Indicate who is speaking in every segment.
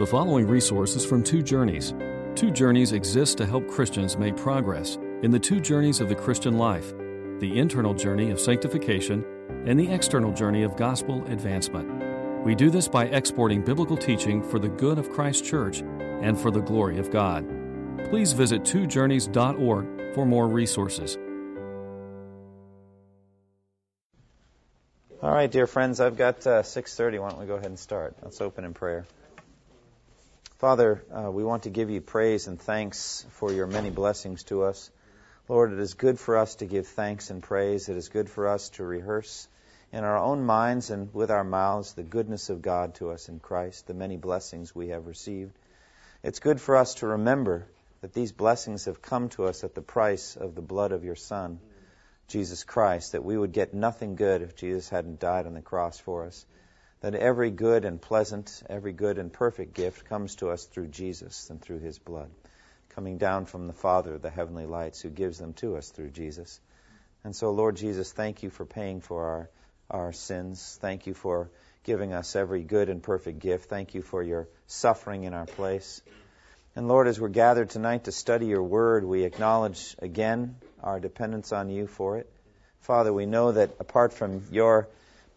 Speaker 1: The following resources from Two Journeys. Two Journeys exists to help Christians make progress in the two journeys of the Christian life the internal journey of sanctification and the external journey of gospel advancement. We do this by exporting biblical teaching for the good of Christ's church and for the glory of God. Please visit twojourneys.org for more resources.
Speaker 2: All right, dear friends, I've got uh, 6:30. Why don't we go ahead and start? Let's open in prayer. Father, uh, we want to give you praise and thanks for your many blessings to us. Lord, it is good for us to give thanks and praise. It is good for us to rehearse in our own minds and with our mouths the goodness of God to us in Christ, the many blessings we have received. It's good for us to remember that these blessings have come to us at the price of the blood of your Son, Jesus Christ, that we would get nothing good if Jesus hadn't died on the cross for us that every good and pleasant, every good and perfect gift comes to us through Jesus and through his blood, coming down from the Father the heavenly lights who gives them to us through Jesus. And so, Lord Jesus, thank you for paying for our, our sins. Thank you for giving us every good and perfect gift. Thank you for your suffering in our place. And Lord, as we're gathered tonight to study your word, we acknowledge again our dependence on you for it. Father, we know that apart from your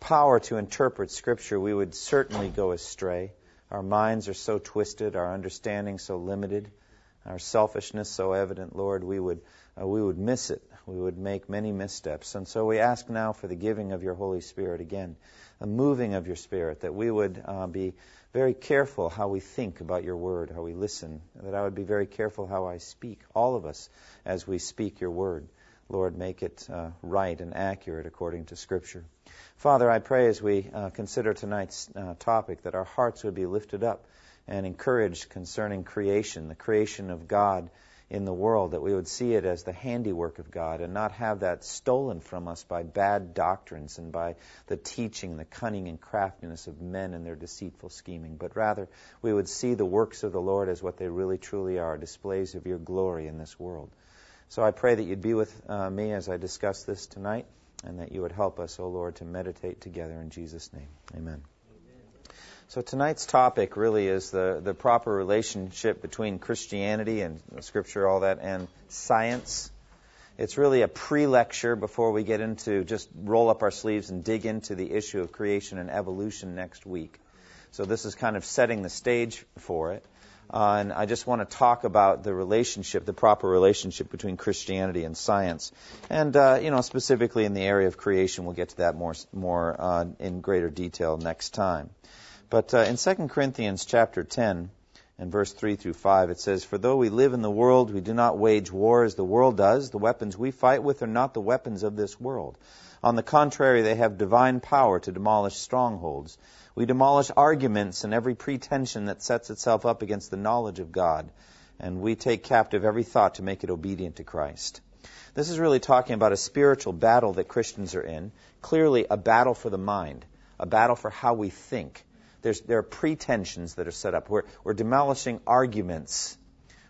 Speaker 2: power to interpret Scripture, we would certainly go astray. Our minds are so twisted, our understanding so limited, our selfishness so evident, Lord, we would, uh, we would miss it. We would make many missteps. And so we ask now for the giving of your Holy Spirit again, a moving of your Spirit, that we would uh, be very careful how we think about your word, how we listen, that I would be very careful how I speak, all of us, as we speak your word. Lord, make it uh, right and accurate according to Scripture. Father, I pray as we uh, consider tonight's uh, topic that our hearts would be lifted up and encouraged concerning creation, the creation of God in the world, that we would see it as the handiwork of God and not have that stolen from us by bad doctrines and by the teaching, the cunning and craftiness of men and their deceitful scheming, but rather we would see the works of the Lord as what they really truly are, displays of your glory in this world. So I pray that you'd be with uh, me as I discuss this tonight and that you would help us, O oh Lord, to meditate together in Jesus' name. Amen. So tonight's topic really is the, the proper relationship between Christianity and Scripture, all that, and science. It's really a pre-lecture before we get into just roll up our sleeves and dig into the issue of creation and evolution next week. So this is kind of setting the stage for it. Uh, and I just want to talk about the relationship, the proper relationship between Christianity and science, and uh, you know specifically in the area of creation. We'll get to that more more uh, in greater detail next time. But uh, in 2 Corinthians chapter 10 and verse 3 through 5, it says, "For though we live in the world, we do not wage war as the world does. The weapons we fight with are not the weapons of this world. On the contrary, they have divine power to demolish strongholds." We demolish arguments and every pretension that sets itself up against the knowledge of God. And we take captive every thought to make it obedient to Christ. This is really talking about a spiritual battle that Christians are in. Clearly, a battle for the mind, a battle for how we think. There's, there are pretensions that are set up. We're, we're demolishing arguments.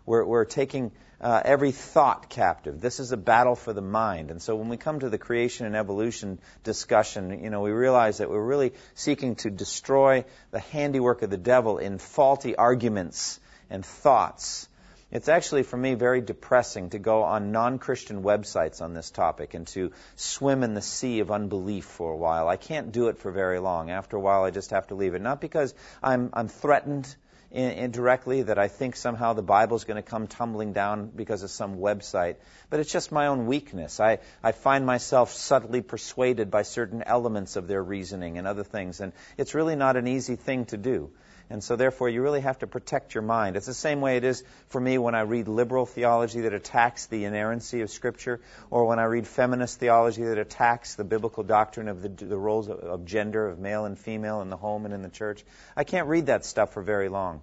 Speaker 2: We're, we're taking uh, every thought captive. This is a battle for the mind. And so when we come to the creation and evolution discussion, you know, we realize that we're really seeking to destroy the handiwork of the devil in faulty arguments and thoughts. It's actually, for me, very depressing to go on non Christian websites on this topic and to swim in the sea of unbelief for a while. I can't do it for very long. After a while, I just have to leave it. Not because I'm, I'm threatened indirectly that I think somehow the Bible is going to come tumbling down because of some website, but it's just my own weakness. I, I find myself subtly persuaded by certain elements of their reasoning and other things, and it's really not an easy thing to do. And so, therefore, you really have to protect your mind. It's the same way it is for me when I read liberal theology that attacks the inerrancy of Scripture, or when I read feminist theology that attacks the biblical doctrine of the, the roles of, of gender, of male and female in the home and in the church. I can't read that stuff for very long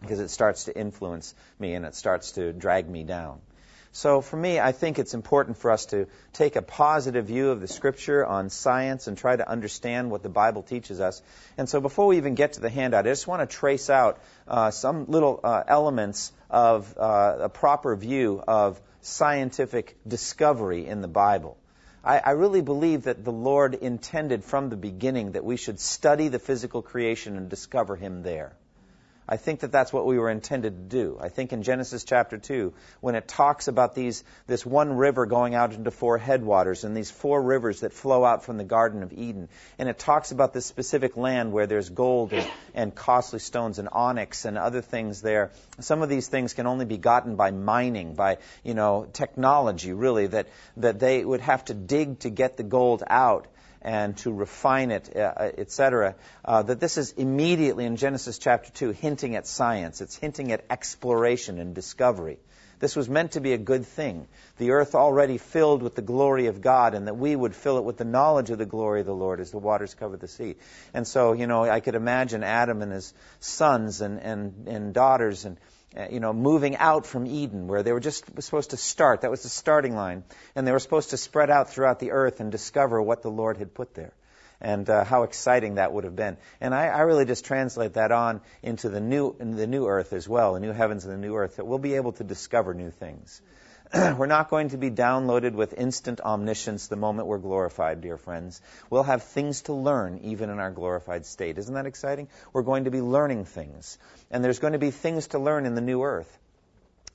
Speaker 2: because it starts to influence me and it starts to drag me down. So for me, I think it's important for us to take a positive view of the scripture on science and try to understand what the Bible teaches us. And so before we even get to the handout, I just want to trace out uh, some little uh, elements of uh, a proper view of scientific discovery in the Bible. I, I really believe that the Lord intended from the beginning that we should study the physical creation and discover Him there. I think that that's what we were intended to do. I think in Genesis chapter 2, when it talks about these, this one river going out into four headwaters and these four rivers that flow out from the Garden of Eden, and it talks about this specific land where there's gold and, and costly stones and onyx and other things there. Some of these things can only be gotten by mining, by, you know, technology really, that, that they would have to dig to get the gold out and to refine it, uh, uh etc. Uh, that this is immediately in Genesis chapter 2 hinting at science. It's hinting at exploration and discovery. This was meant to be a good thing. The earth already filled with the glory of God, and that we would fill it with the knowledge of the glory of the Lord as the waters cover the sea. And so, you know, I could imagine Adam and his sons and, and, and daughters and uh, you know, moving out from Eden, where they were just supposed to start. That was the starting line. And they were supposed to spread out throughout the earth and discover what the Lord had put there. And uh, how exciting that would have been. And I, I really just translate that on into the new, in the new earth as well, the new heavens and the new earth, that we'll be able to discover new things. we're not going to be downloaded with instant omniscience the moment we're glorified, dear friends. We'll have things to learn even in our glorified state. Isn't that exciting? We're going to be learning things. And there's going to be things to learn in the new earth.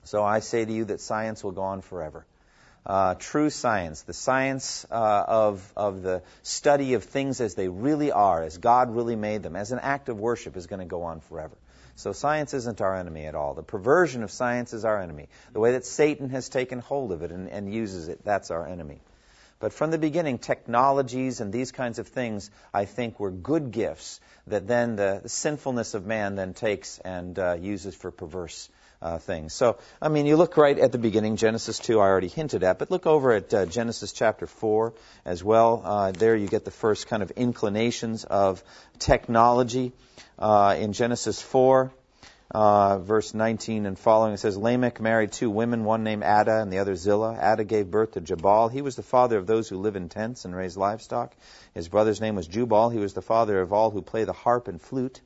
Speaker 2: So I say to you that science will go on forever. Uh, true science, the science uh, of, of the study of things as they really are, as God really made them, as an act of worship, is going to go on forever. So science isn't our enemy at all. The perversion of science is our enemy. The way that Satan has taken hold of it and, and uses it, that's our enemy. But from the beginning, technologies and these kinds of things, I think, were good gifts that then the, sinfulness of man then takes and uh, uses for perverse uh, things. So, I mean, you look right at the beginning, Genesis 2, I already hinted at, but look over at uh, Genesis chapter 4 as well. Uh, there you get the first kind of inclinations of technology uh, in Genesis 4. Uh, verse 19 and following, it says, Lamech married two women, one named Adah and the other Zillah. Adah gave birth to Jabal. He was the father of those who live in tents and raise livestock. His brother's name was Jubal. He was the father of all who play the harp and flute.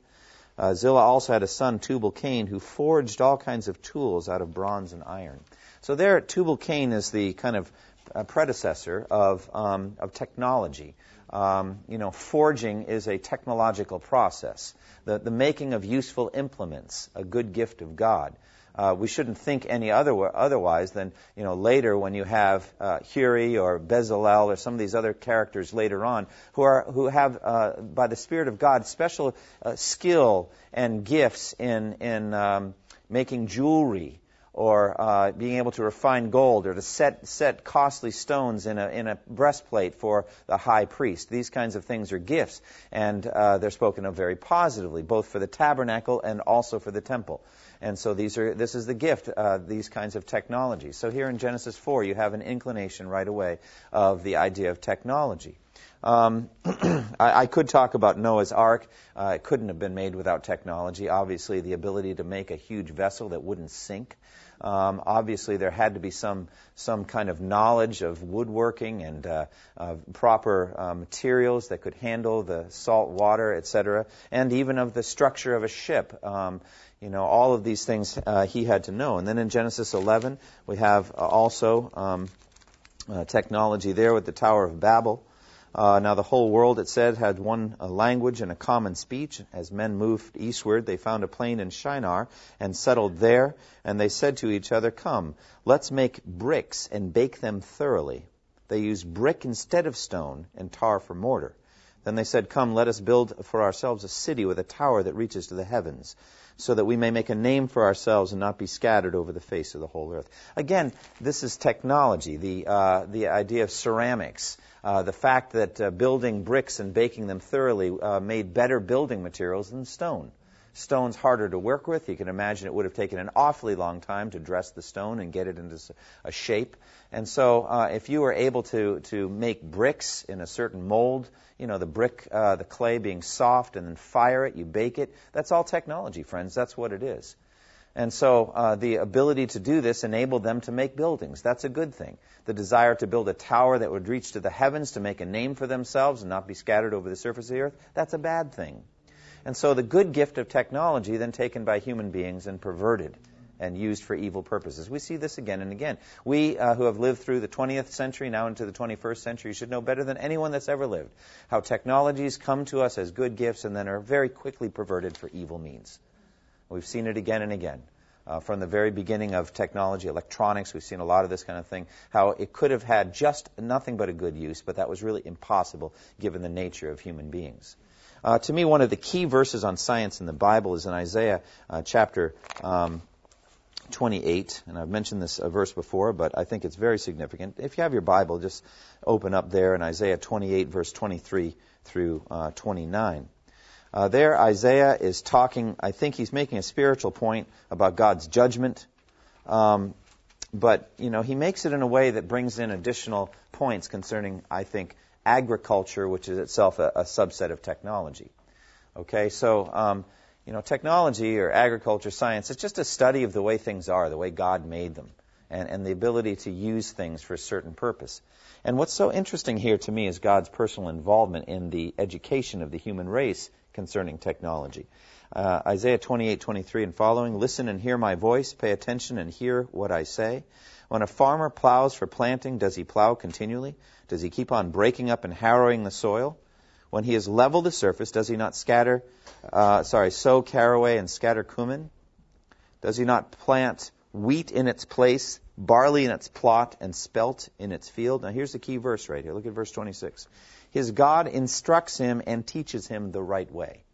Speaker 2: Uh, Zillah also had a son, Tubal Cain, who forged all kinds of tools out of bronze and iron. So there, Tubal Cain is the kind of uh, predecessor of, um, of technology. Um, you know, forging is a technological process. The, the making of useful implements, a good gift of God. Uh, we shouldn't think any other otherwise than you know later when you have uh, Huri or Bezalel or some of these other characters later on who are who have uh, by the Spirit of God special uh, skill and gifts in in um, making jewelry or uh, being able to refine gold, or to set set costly stones in a in a breastplate for the high priest. These kinds of things are gifts, and uh, they're spoken of very positively, both for the tabernacle and also for the temple. And so these are this is the gift, uh, these kinds of technologies. So here in Genesis 4, you have an inclination right away of the idea of technology. Um, I, I, could talk about Noah's Ark. Uh, it couldn't have been made without technology. Obviously, the ability to make a huge vessel that wouldn't sink um, obviously, there had to be some some kind of knowledge of woodworking and uh, uh, proper uh, materials that could handle the salt water, etc., and even of the structure of a ship. Um, you know, all of these things uh, he had to know. And then in Genesis 11, we have uh, also um, uh, technology there with the Tower of Babel. Uh, now, the whole world, it said, had one language and a common speech. As men moved eastward, they found a plain in Shinar and settled there. And they said to each other, Come, let's make bricks and bake them thoroughly. They used brick instead of stone and tar for mortar. Then they said, Come, let us build for ourselves a city with a tower that reaches to the heavens, so that we may make a name for ourselves and not be scattered over the face of the whole earth. Again, this is technology, the, uh, the idea of ceramics. Uh, the fact that uh, building bricks and baking them thoroughly uh, made better building materials than stone. Stone's harder to work with. You can imagine it would have taken an awfully long time to dress the stone and get it into a shape. And so, uh, if you were able to to make bricks in a certain mold, you know, the brick, uh, the clay being soft, and then fire it, you bake it. That's all technology, friends. That's what it is. And so uh, the ability to do this enabled them to make buildings. That's a good thing. The desire to build a tower that would reach to the heavens to make a name for themselves and not be scattered over the surface of the earth, that's a bad thing. And so the good gift of technology then taken by human beings and perverted and used for evil purposes. We see this again and again. We uh, who have lived through the 20th century, now into the 21st century, should know better than anyone that's ever lived how technologies come to us as good gifts and then are very quickly perverted for evil means. We've seen it again and again. Uh, from the very beginning of technology, electronics, we've seen a lot of this kind of thing, how it could have had just nothing but a good use, but that was really impossible given the nature of human beings. Uh, to me, one of the key verses on science in the Bible is in Isaiah uh, chapter um, 28, and I've mentioned this uh, verse before, but I think it's very significant. If you have your Bible, just open up there in Isaiah 28, verse 23 through uh, 29. Uh, there, Isaiah is talking, I think he's making a spiritual point about God's judgment. Um, but, you know, he makes it in a way that brings in additional points concerning, I think, agriculture, which is itself a, a subset of technology. Okay, so, um, you know, technology or agriculture science, it's just a study of the way things are, the way God made them, and, and the ability to use things for a certain purpose. And what's so interesting here to me is God's personal involvement in the education of the human race concerning technology. Uh, Isaiah 28, 23 and following, listen and hear my voice, pay attention and hear what I say. When a farmer plows for planting, does he plow continually? Does he keep on breaking up and harrowing the soil? When he has leveled the surface, does he not scatter, uh, sorry, sow caraway and scatter cumin? Does he not plant wheat in its place, barley in its plot, and spelt in its field? Now here's the key verse right here. Look at verse 26 his God instructs him and teaches him the right way.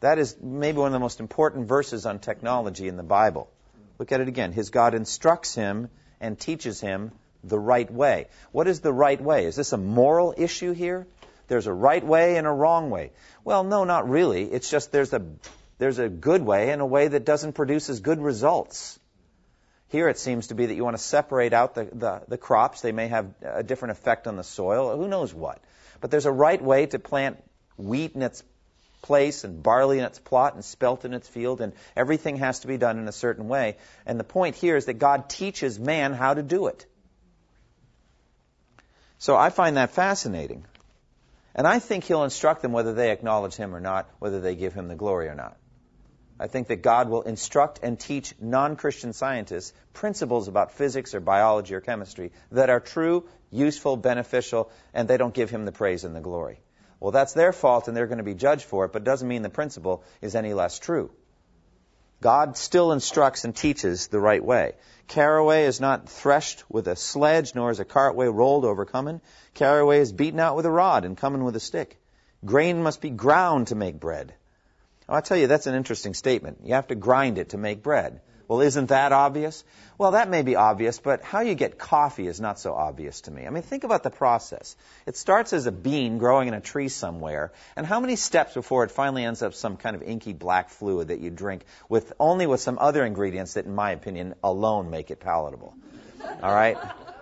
Speaker 2: That is maybe one of the most important verses on technology in the Bible. Look at it again. His God instructs him and teaches him the right way. What is the right way? Is this a moral issue here? There's a right way and a wrong way. Well, no, not really. It's just there's a there's a good way and a way that doesn't produce as good results. Here it seems to be that you want to separate out the, the, the, crops. They may have a different effect on the soil. Who knows what? But there's a right way to plant wheat in its place and barley in its plot and spelt in its field, and everything has to be done in a certain way. And the point here is that God teaches man how to do it. So I find that fascinating. And I think he'll instruct them whether they acknowledge him or not, whether they give him the glory or not. I think that God will instruct and teach non Christian scientists principles about physics or biology or chemistry that are true, useful, beneficial, and they don't give Him the praise and the glory. Well, that's their fault and they're going to be judged for it, but it doesn't mean the principle is any less true. God still instructs and teaches the right way. Caraway is not threshed with a sledge, nor is a cartway rolled over cumin. Caraway is beaten out with a rod and cumin with a stick. Grain must be ground to make bread. I'll tell you, that's an interesting statement. You have to grind it to make bread. Well, isn't that obvious? Well, that may be obvious, but how you get coffee is not so obvious to me. I mean, think about the process. It starts as a bean growing in a tree somewhere, and how many steps before it finally ends up some kind of inky black fluid that you drink with only with some other ingredients that, in my opinion, alone make it palatable. All right?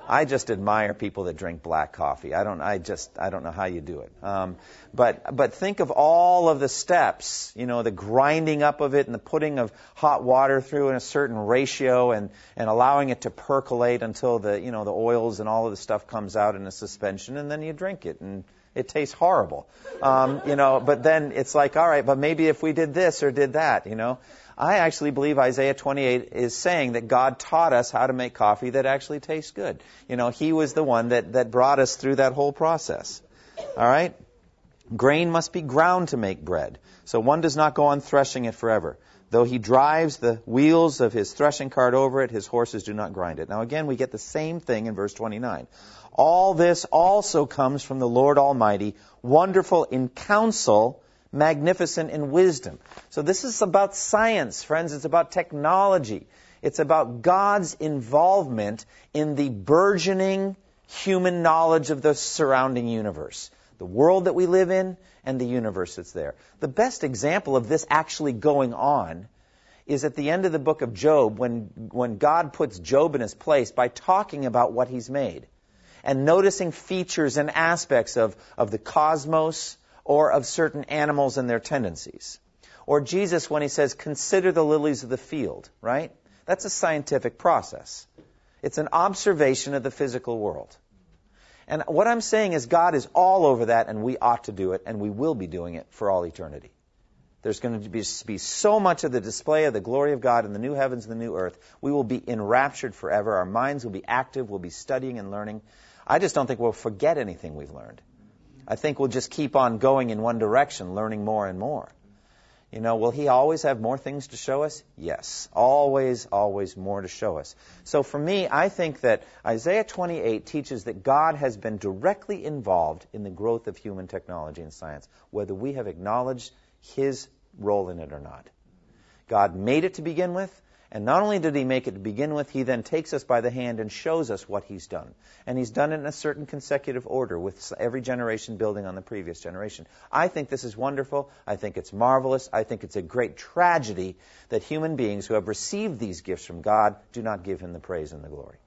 Speaker 2: I just admire people that drink black coffee. I don't. I just. I don't know how you do it. Um, but but think of all of the steps. You know, the grinding up of it and the putting of hot water through in a certain ratio and and allowing it to percolate until the you know the oils and all of the stuff comes out in a suspension, and then you drink it and it tastes horrible. Um, you know, but then it's like, all right, but maybe if we did this or did that, you know. I actually believe Isaiah 28 is saying that God taught us how to make coffee that actually tastes good. You know, He was the one that, that brought us through that whole process. All right? Grain must be ground to make bread. So one does not go on threshing it forever. Though he drives the wheels of his threshing cart over it, his horses do not grind it. Now again, we get the same thing in verse 29. All this also comes from the Lord Almighty, wonderful in counsel magnificent in wisdom. So this is about science, friends. It's about technology. It's about God's involvement in the burgeoning human knowledge of the surrounding universe, the world that we live in, and the universe that's there. The best example of this actually going on is at the end of the book of Job when, when God puts Job in his place by talking about what he's made and noticing features and aspects of, of the cosmos, or of certain animals and their tendencies. Or Jesus when he says, consider the lilies of the field, right? That's a scientific process. It's an observation of the physical world. And what I'm saying is God is all over that and we ought to do it and we will be doing it for all eternity. There's going to be, so much of the display of the glory of God in the new heavens and the new earth. We will be enraptured forever. Our minds will be active. We'll be studying and learning. I just don't think we'll forget anything we've learned. I think we'll just keep on going in one direction, learning more and more. You know, will he always have more things to show us? Yes. Always, always more to show us. So for me, I think that Isaiah 28 teaches that God has been directly involved in the growth of human technology and science, whether we have acknowledged his role in it or not. God made it to begin with. And not only did he make it to begin with, he then takes us by the hand and shows us what he's done. And he's done it in a certain consecutive order, with every generation building on the previous generation. I think this is wonderful. I think it's marvelous. I think it's a great tragedy that human beings who have received these gifts from God do not give him the praise and the glory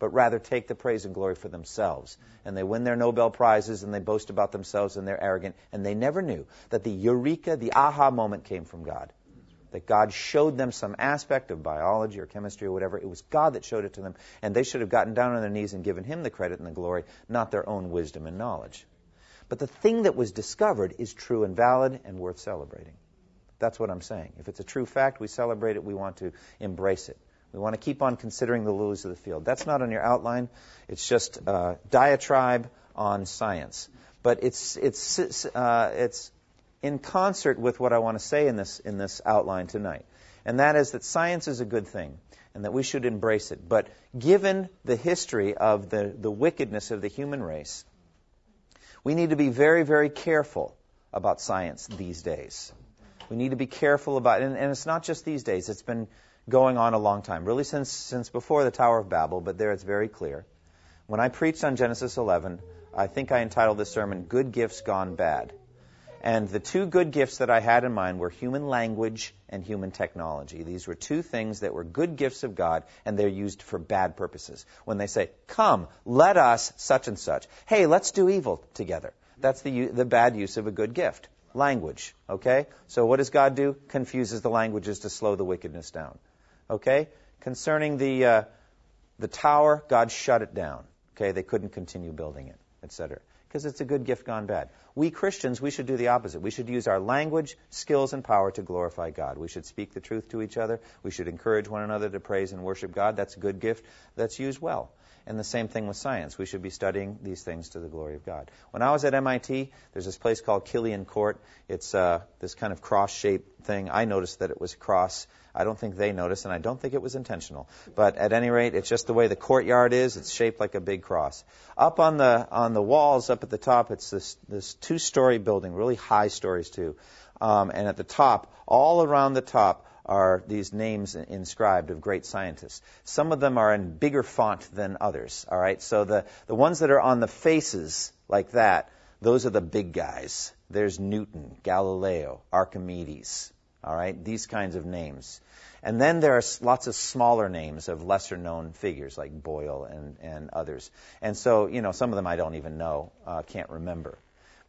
Speaker 2: but rather take the praise and glory for themselves. And they win their Nobel Prizes and they boast about themselves and they're arrogant. And they never knew that the eureka, the aha moment came from God that God showed them some aspect of biology or chemistry or whatever. It was God that showed it to them, and they should have gotten down on their knees and given Him the credit and the glory, not their own wisdom and knowledge. But the thing that was discovered is true and valid and worth celebrating. That's what I'm saying. If it's a true fact, we celebrate it, we want to embrace it. We want to keep on considering the lilies of the field. That's not on your outline. It's just a diatribe on science. But it's, it's, uh, it's in concert with what I want to say in this, in this outline tonight. And that is that science is a good thing and that we should embrace it. But given the history of the, the wickedness of the human race, we need to be very, very careful about science these days. We need to be careful about it. And, and it's not just these days, it's been going on a long time, really since, since before the Tower of Babel, but there it's very clear. When I preached on Genesis 11, I think I entitled this sermon, Good Gifts Gone Bad. And the two good gifts that I had in mind were human language and human technology. These were two things that were good gifts of God, and they're used for bad purposes. When they say, Come, let us such and such. Hey, let's do evil together. That's the, the bad use of a good gift. Language. Okay? So what does God do? Confuses the languages to slow the wickedness down. Okay? Concerning the, uh, the tower, God shut it down. Okay? They couldn't continue building it, etc because it's a good gift gone bad. We Christians, we should do the opposite. We should use our language, skills, and power to glorify God. We should speak the truth to each other. We should encourage one another to praise and worship God. That's a good gift that's used well. And the same thing with science. We should be studying these things to the glory of God. When I was at MIT, there's this place called Killian Court. It's uh, this kind of cross-shaped thing. I noticed that it was cross I don't think they noticed, and I don't think it was intentional. But at any rate, it's just the way the courtyard is. It's shaped like a big cross. Up on the on the walls, up at the top, it's this this two-story building, really high stories too. Um, and at the top, all around the top, are these names inscribed of great scientists. Some of them are in bigger font than others. All right, so the the ones that are on the faces like that, those are the big guys. There's Newton, Galileo, Archimedes. All right, these kinds of names. And then there are lots of smaller names of lesser known figures like Boyle and, and others. And so, you know, some of them I don't even know, uh, can't remember.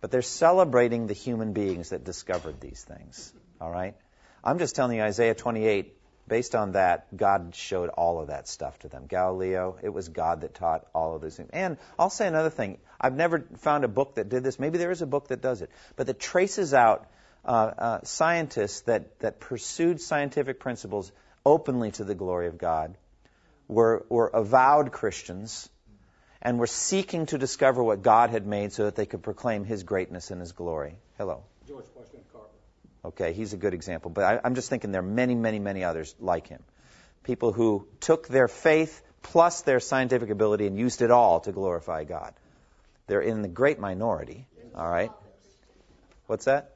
Speaker 2: But they're celebrating the human beings that discovered these things. All right? I'm just telling you, Isaiah 28, based on that, God showed all of that stuff to them. Galileo, it was God that taught all of these things. And I'll say another thing. I've never found a book that did this. Maybe there is a book that does it, but that traces out uh, uh, scientists that, that pursued scientific principles openly to the glory of God, were, were avowed Christians, and were seeking to discover what God had made so that they could proclaim His greatness and His glory. Hello.
Speaker 3: George Washington Carver.
Speaker 2: Okay, he's a good example. But I, I'm just thinking there are many, many, many others like him. People who took their faith plus their scientific ability and used it all to glorify God. They're in the great minority, all right? What's that?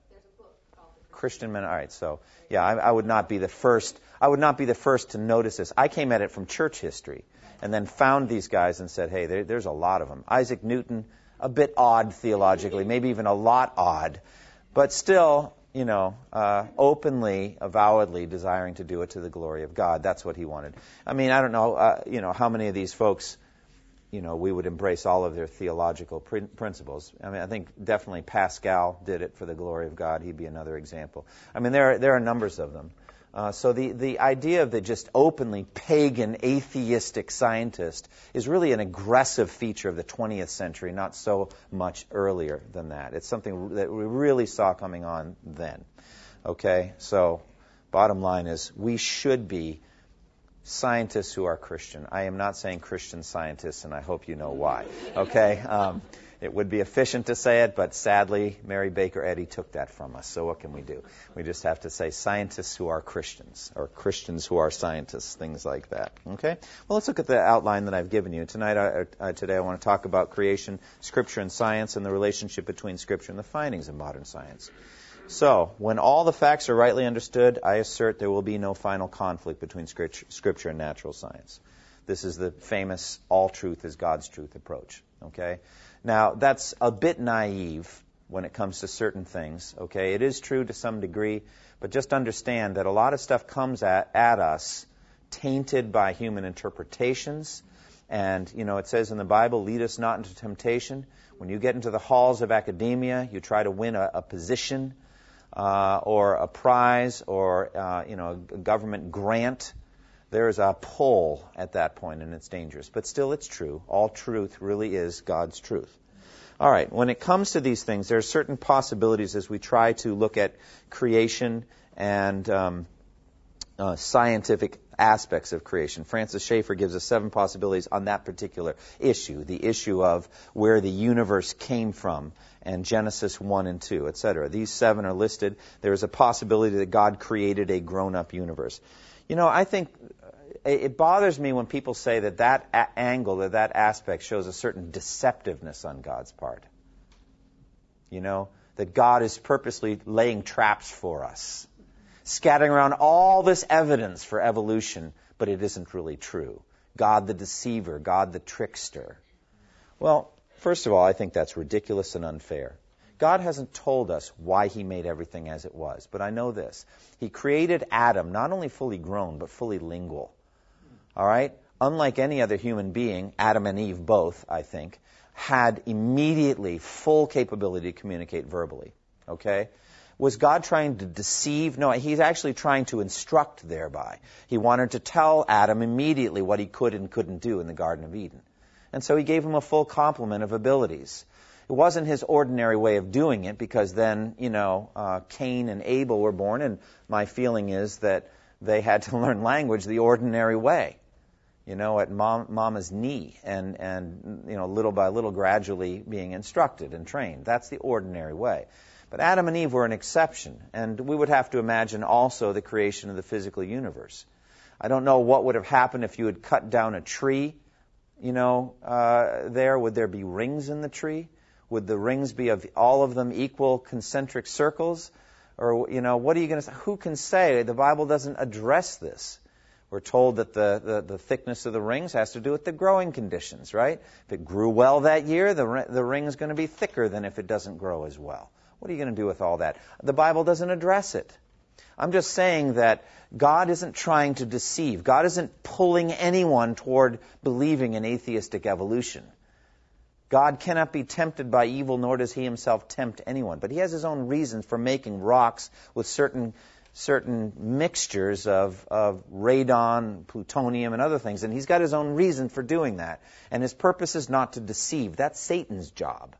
Speaker 2: Christian men. All right, so yeah, I, I would not be the first. I would not be the first to notice this. I came at it from church history, and then found these guys and said, "Hey, there, there's a lot of them." Isaac Newton, a bit odd theologically, maybe even a lot odd, but still, you know, uh, openly, avowedly desiring to do it to the glory of God. That's what he wanted. I mean, I don't know, uh, you know, how many of these folks you know, we would embrace all of their theological pr- principles. I mean, I think definitely Pascal did it for the glory of God. He'd be another example. I mean, there are, there are numbers of them. Uh, so the, the idea of the just openly pagan, atheistic scientist is really an aggressive feature of the 20th century, not so much earlier than that. It's something that we really saw coming on then. Okay, so bottom line is we should be scientists who are Christian. I am not saying Christian scientists, and I hope you know why. Okay? Um, It would be efficient to say it, but sadly, Mary Baker Eddy took that from us. So what can we do? We just have to say scientists who are Christians, or Christians who are scientists, things like that. Okay? Well, let's look at the outline that I've given you. Tonight, I, uh, today, I want to talk about creation, Scripture, and science, and the relationship between Scripture and the findings of modern science. So, when all the facts are rightly understood, I assert there will be no final conflict between Scripture and natural science. This is the famous all truth is God's truth approach. Okay? Now, that's a bit naive when it comes to certain things. Okay? It is true to some degree, but just understand that a lot of stuff comes at, at us tainted by human interpretations. And, you know, it says in the Bible, lead us not into temptation. When you get into the halls of academia, you try to win a, a position uh, or a prize or uh, you know a government grant, there's a pull at that point, and it's dangerous. But still, it's true. All truth really is God's truth. All right. When it comes to these things, there are certain possibilities as we try to look at creation and um, uh, scientific aspects of creation. Francis Schaeffer gives us seven possibilities on that particular issue, the issue of where the universe came from, and Genesis 1 and 2, etc. These seven are listed. There is a possibility that God created a grown up universe. You know, I think it bothers me when people say that that a- angle, that that aspect shows a certain deceptiveness on God's part. You know, that God is purposely laying traps for us scattering around all this evidence for evolution, but it isn't really true. God the deceiver, God the trickster. Well, first of all, I think that's ridiculous and unfair. God hasn't told us why he made everything as it was, but I know this. He created Adam not only fully grown, but fully lingual. All right? Unlike any other human being, Adam and Eve both, I think, had immediately full capability to communicate verbally. Okay? Was God trying to deceive? No, he's actually trying to instruct thereby. He wanted to tell Adam immediately what he could and couldn't do in the Garden of Eden. And so he gave him a full complement of abilities. It wasn't his ordinary way of doing it because then, you know, uh, Cain and Abel were born, and my feeling is that they had to learn language the ordinary way, you know, at mom, mama's knee, and, and, you know, little by little gradually being instructed and trained. That's the ordinary way. But Adam and Eve were an exception, and we would have to imagine also the creation of the physical universe. I don't know what would have happened if you had cut down a tree, you know, uh, there. Would there be rings in the tree? Would the rings be of all of them equal concentric circles? Or, you know, what are you going to say? Who can say? The Bible doesn't address this. We're told that the, the, the, thickness of the rings has to do with the growing conditions, right? If it grew well that year, the, the ring is going to be thicker than if it doesn't grow as well. What are you going to do with all that? The Bible doesn't address it. I'm just saying that God isn't trying to deceive. God isn't pulling anyone toward believing in atheistic evolution. God cannot be tempted by evil, nor does he himself tempt anyone. But he has his own reasons for making rocks with certain, certain mixtures of, of radon, plutonium, and other things. And he's got his own reason for doing that. And his purpose is not to deceive. That's Satan's job.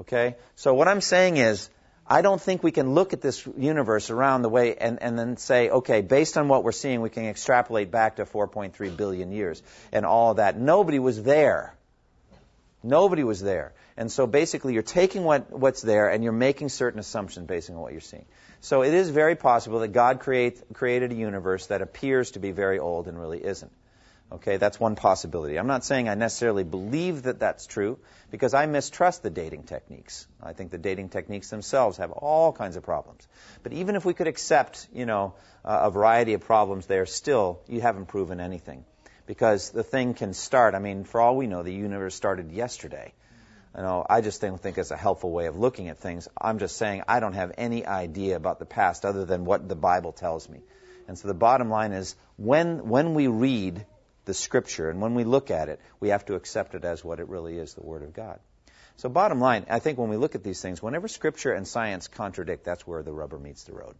Speaker 2: Okay? So what I'm saying is, I don't think we can look at this universe around the way and, and then say, okay, based on what we're seeing, we can extrapolate back to 4.3 billion years and all of that. Nobody was there. Nobody was there. And so basically, you're taking what, what's there and you're making certain assumptions based on what you're seeing. So it is very possible that God create, created a universe that appears to be very old and really isn't. Okay, that's one possibility. I'm not saying I necessarily believe that that's true because I mistrust the dating techniques. I think the dating techniques themselves have all kinds of problems. But even if we could accept, you know, a variety of problems there, still you haven't proven anything because the thing can start. I mean, for all we know, the universe started yesterday. You know, I just don't think it's a helpful way of looking at things. I'm just saying I don't have any idea about the past other than what the Bible tells me. And so the bottom line is when when we read the Scripture. And when we look at it, we have to accept it as what it really is the Word of God. So, bottom line, I think when we look at these things, whenever Scripture and science contradict, that's where the rubber meets the road.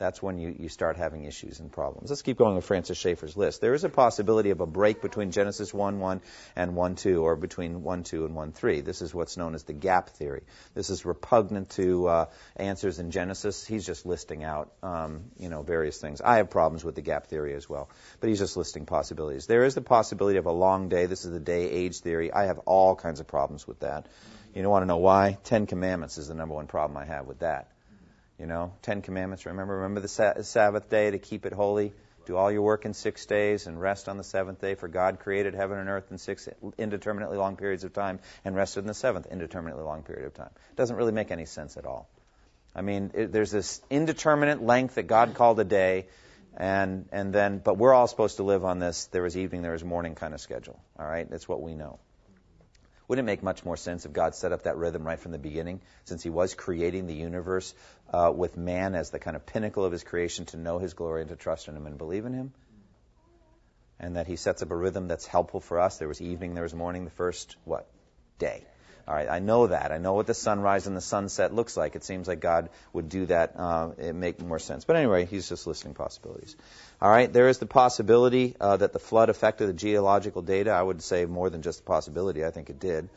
Speaker 2: That's when you, you start having issues and problems. Let's keep going with Francis Schaeffer's list. There is a possibility of a break between Genesis 1 1 and 1 2, or between 1 2 and 1 3. This is what's known as the gap theory. This is repugnant to uh, answers in Genesis. He's just listing out, um, you know, various things. I have problems with the gap theory as well, but he's just listing possibilities. There is the possibility of a long day. This is the day age theory. I have all kinds of problems with that. You don't want to know why? Ten Commandments is the number one problem I have with that. You know, Ten Commandments. Remember, remember the sa- Sabbath day to keep it holy. Do all your work in six days and rest on the seventh day. For God created heaven and earth in six indeterminately long periods of time and rested in the seventh indeterminately long period of time. It doesn't really make any sense at all. I mean, it, there's this indeterminate length that God called a day, and and then, but we're all supposed to live on this. There was evening, there was morning kind of schedule. All right, that's what we know. Wouldn't it make much more sense if God set up that rhythm right from the beginning, since He was creating the universe uh, with man as the kind of pinnacle of His creation to know His glory and to trust in Him and believe in Him? And that He sets up a rhythm that's helpful for us. There was evening, there was morning, the first, what? Day. All right, I know that. I know what the sunrise and the sunset looks like. It seems like God would do that. Uh, it make more sense. But anyway, he's just listing possibilities. All right, there is the possibility uh, that the flood affected the geological data. I would say more than just a possibility. I think it did.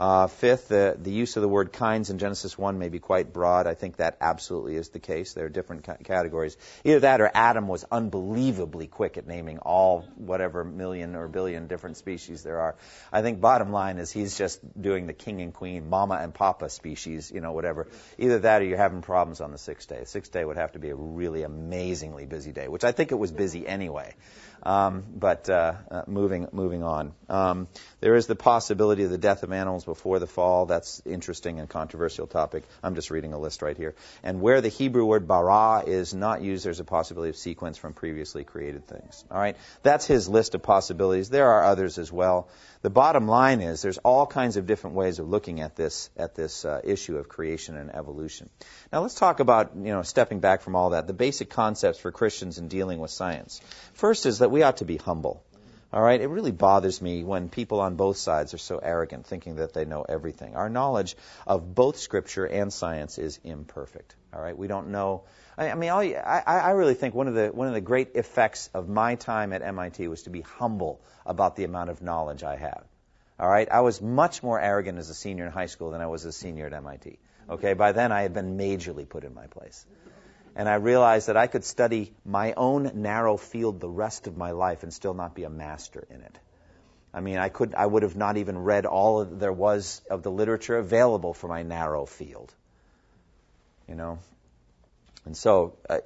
Speaker 2: Uh, fifth, the, the use of the word kinds in Genesis 1 may be quite broad. I think that absolutely is the case. There are different ca- categories. Either that or Adam was unbelievably quick at naming all whatever million or billion different species there are. I think bottom line is he's just doing the king and queen, mama and papa species, you know, whatever. Either that or you're having problems on the sixth day. The sixth day would have to be a really amazingly busy day, which I think it was busy anyway. Um, but uh, uh, moving moving on, um, there is the possibility of the death of animals before the fall. That's interesting and controversial topic. I'm just reading a list right here. And where the Hebrew word bara is not used, there's a possibility of sequence from previously created things. All right, that's his list of possibilities. There are others as well. The bottom line is there's all kinds of different ways of looking at this at this uh, issue of creation and evolution. Now let's talk about you know stepping back from all that, the basic concepts for Christians in dealing with science. First is that we ought to be humble. All right, it really bothers me when people on both sides are so arrogant, thinking that they know everything. Our knowledge of both Scripture and science is imperfect. All right, we don't know. I, I mean, all, I, I really think one of the one of the great effects of my time at MIT was to be humble about the amount of knowledge I have. All right, I was much more arrogant as a senior in high school than I was as a senior at MIT. Okay, by then I had been majorly put in my place and I realized that I could study my own narrow field the rest of my life and still not be a master in it. I mean, I could, I would have not even read all there was of the literature available for my narrow field. You know, and so, uh,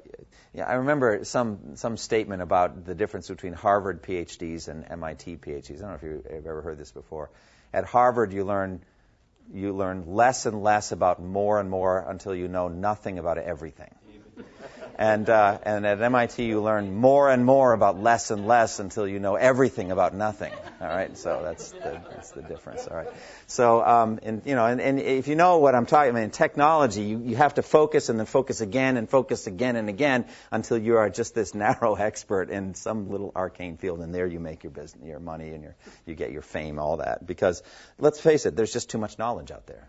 Speaker 2: yeah, I remember some some statement about the difference between Harvard PhDs and MIT PhDs. I don't know if you've ever heard this before. At Harvard, you learn you learn less and less about more and more until you know nothing about everything. And, uh, and at MIT, you learn more and more about less and less until you know everything about nothing. All right, so that's the, that's the difference. All right. So, um, and, you know, and, and if you know what I'm talking about, in technology, you, you have to focus and then focus again and focus again and again until you are just this narrow expert in some little arcane field, and there you make your business, your money, and your, you get your fame, all that. Because let's face it, there's just too much knowledge out there.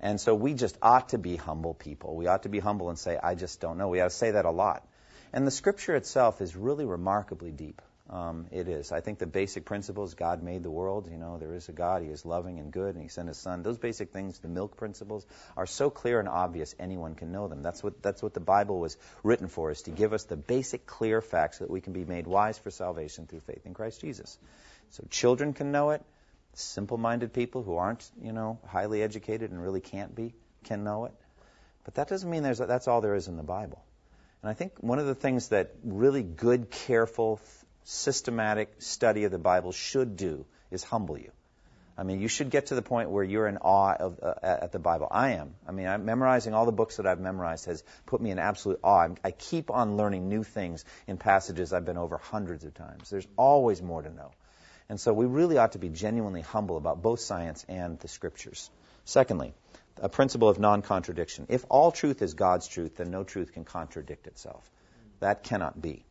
Speaker 2: And so we just ought to be humble people. We ought to be humble and say, I just don't know. We ought to say that a lot. And the scripture itself is really remarkably deep. Um, it is. I think the basic principles God made the world. You know, there is a God. He is loving and good, and He sent His Son. Those basic things, the milk principles, are so clear and obvious anyone can know them. That's what that's what the Bible was written for, is to give us the basic, clear facts so that we can be made wise for salvation through faith in Christ Jesus. So children can know it simple-minded people who aren't, you know, highly educated and really can't be can know it. But that doesn't mean there's that's all there is in the Bible. And I think one of the things that really good, careful, systematic study of the Bible should do is humble you. I mean, you should get to the point where you're in awe of, uh, at the Bible. I am. I mean, I'm memorizing all the books that I've memorized has put me in absolute awe. I'm, I keep on learning new things in passages I've been over hundreds of times. There's always more to know. And so we really ought to be genuinely humble about both science and the scriptures. Secondly, a principle of non contradiction. If all truth is God's truth, then no truth can contradict itself. That cannot be.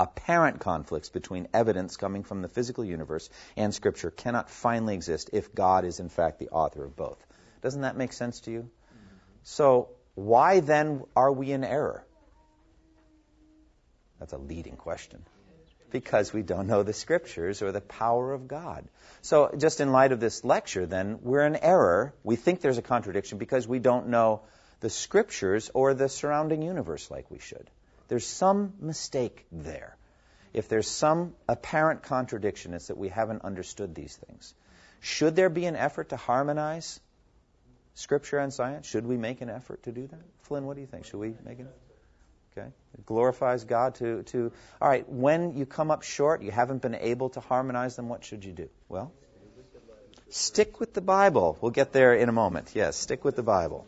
Speaker 2: Apparent conflicts between evidence coming from the physical universe and Scripture cannot finally exist if God is in fact the author of both. Doesn't that make sense to you? So, why then are we in error? That's a leading question. Because we don't know the scriptures or the power of God. So, just in light of this lecture, then, we're in error. We think there's a contradiction because we don't know the scriptures or the surrounding universe like we should. There's some mistake there. If there's some apparent contradiction, it's that we haven't understood these things. Should there be an effort to harmonize Scripture and science? Should we make an effort to do that? Flynn, what do you think? Should we make it? Okay. It glorifies God to, to. All right, when you come up short, you haven't been able to harmonize them, what should you do? Well, stick with the Bible. We'll get there in a moment. Yes, stick with the Bible.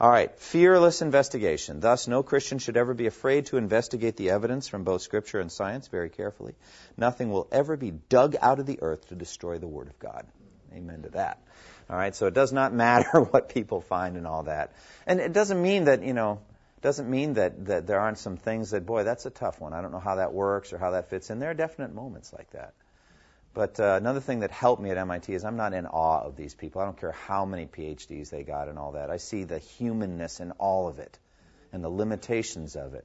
Speaker 2: All right, fearless investigation. Thus, no Christian should ever be afraid to investigate the evidence from both Scripture and science very carefully. Nothing will ever be dug out of the earth to destroy the Word of God. Amen to that. All right, so it does not matter what people find and all that. And it doesn't mean that, you know, doesn't mean that, that there aren't some things that, boy, that's a tough one. I don't know how that works or how that fits in. There are definite moments like that. But uh, another thing that helped me at MIT is I'm not in awe of these people. I don't care how many PhDs they got and all that. I see the humanness in all of it and the limitations of it.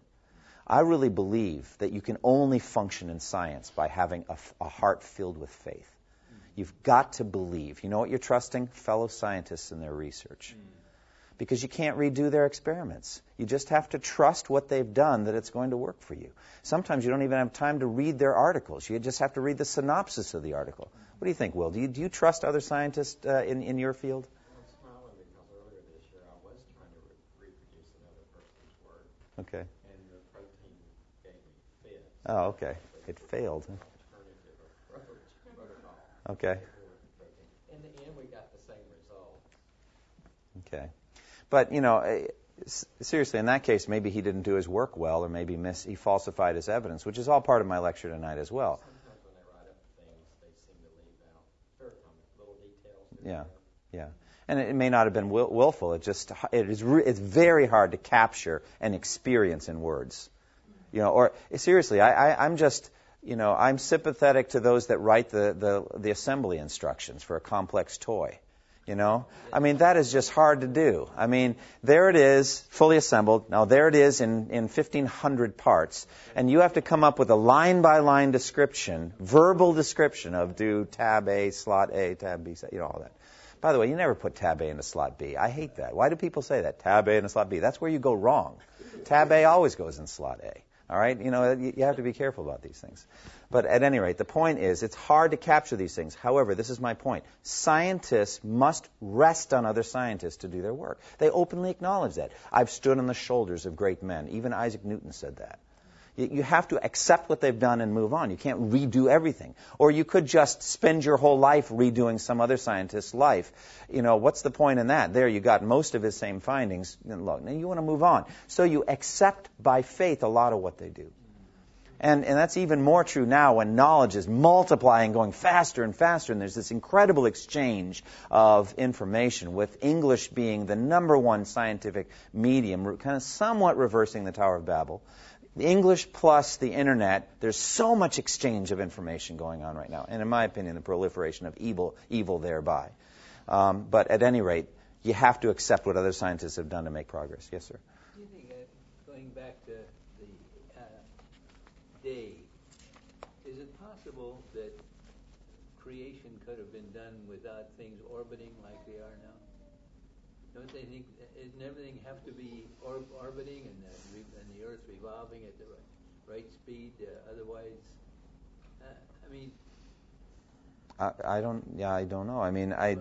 Speaker 2: I really believe that you can only function in science by having a, a heart filled with faith. You've got to believe. You know what you're trusting? Fellow scientists in their research. Because you can't redo their experiments. You just have to trust what they've done that it's going to work for you. Sometimes you don't even have time to read their articles. You just have to read the synopsis of the article. What do you think, Will? Do you, do you trust other scientists uh, in, in your field? Okay. And the protein gave me fits. Oh, okay. It failed. Okay.
Speaker 3: In the end, we got the same result.
Speaker 2: Okay. But, you know, eh, seriously, in that case, maybe he didn't do his work well, or maybe miss, he falsified his evidence, which is all part of my lecture tonight as well.
Speaker 3: Sometimes when they write up things, they seem to leave out little details.
Speaker 2: Yeah, yeah. And it may not have been will- willful. It just it is re- it's very hard to capture an experience in words. You know, or seriously, I, I, I'm just you know, I'm sympathetic to those that write the, the, the assembly instructions for a complex toy. You know, I mean, that is just hard to do. I mean, there it is, fully assembled. Now, there it is in, in 1,500 parts. And you have to come up with a line by line description, verbal description of do tab A, slot A, tab B, you know, all that. By the way, you never put tab A into slot B. I hate that. Why do people say that? Tab A into slot B. That's where you go wrong. Tab A always goes in slot A. All right? You know, you have to be careful about these things. But at any rate, the point is, it's hard to capture these things. However, this is my point. Scientists must rest on other scientists to do their work. They openly acknowledge that. I've stood on the shoulders of great men. Even Isaac Newton said that. You have to accept what they've done and move on. You can't redo everything. Or you could just spend your whole life redoing some other scientist's life. You know, what's the point in that? There, you got most of his same findings. Look, now you want to move on. So you accept by faith a lot of what they do. And, and that's even more true now when knowledge is multiplying, going faster and faster, and there's this incredible exchange of information, with English being the number one scientific medium, kind of somewhat reversing the Tower of Babel. The English plus the internet, there's so much exchange of information going on right now, and in my opinion, the proliferation of evil, evil thereby. Um, but at any rate, you have to accept what other scientists have done to make progress. Yes, sir.
Speaker 4: Do you think, uh, going back to the uh, day, is it possible that creation could have been done without things orbiting like they are now? Don't they think, doesn't everything have to be or- orbiting uh, and the Earth revolving at the right, right speed? Uh, otherwise, uh, I mean.
Speaker 2: I, I don't. Yeah, I don't know. I mean, I.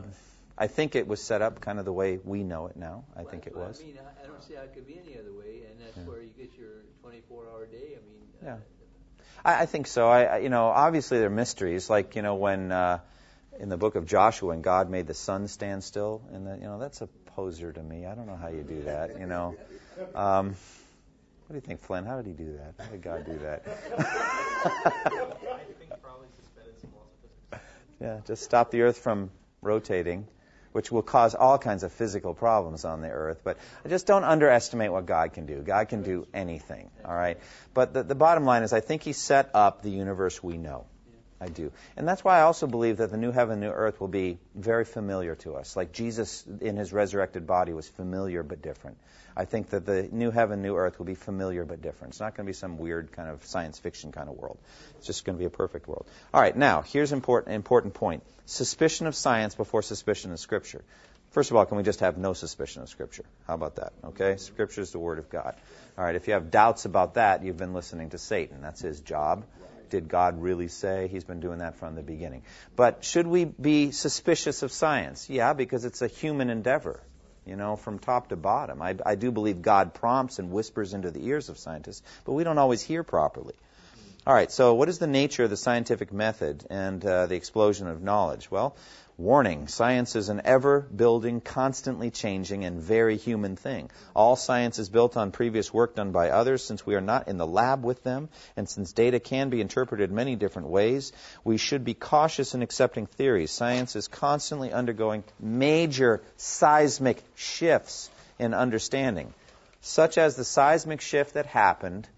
Speaker 2: I think it was set up kind of the way we know it now. I
Speaker 4: well,
Speaker 2: think it was.
Speaker 4: I mean, I, I don't see how it could be any other way, and that's yeah. where you get your 24-hour day. I mean.
Speaker 2: Uh, yeah. I, I think so. I, you know, obviously there are mysteries, like you know when uh, in the book of Joshua, when God made the sun stand still, and the, you know that's a poser to me. I don't know how you do that. You know. Um, do you think, Flynn? How did he do that? How did God do that? yeah, just stop the Earth from rotating, which will cause all kinds of physical problems on the Earth. But I just don't underestimate what God can do. God can do anything. All right. But the, the bottom line is, I think He set up the universe we know. I do. And that's why I also believe that the new heaven, new earth will be very familiar to us. Like Jesus in his resurrected body was familiar but different. I think that the new heaven, new earth will be familiar but different. It's not going to be some weird kind of science fiction kind of world. It's just going to be a perfect world. All right, now, here's an important, important point. Suspicion of science before suspicion of Scripture. First of all, can we just have no suspicion of Scripture? How about that? Okay? Scripture is the Word of God. All right, if you have doubts about that, you've been listening to Satan. That's his job did God really say? He's been doing that from the beginning. But should we be suspicious of science? Yeah, because it's a human endeavor, you know, from top to bottom. I, I do believe God prompts and whispers into the ears of scientists, but we don't always hear properly. All right, so what is the nature of the scientific method and uh, the explosion of knowledge? Well, Warning science is an ever building, constantly changing, and very human thing. All science is built on previous work done by others. Since we are not in the lab with them, and since data can be interpreted many different ways, we should be cautious in accepting theories. Science is constantly undergoing major seismic shifts in understanding, such as the seismic shift that happened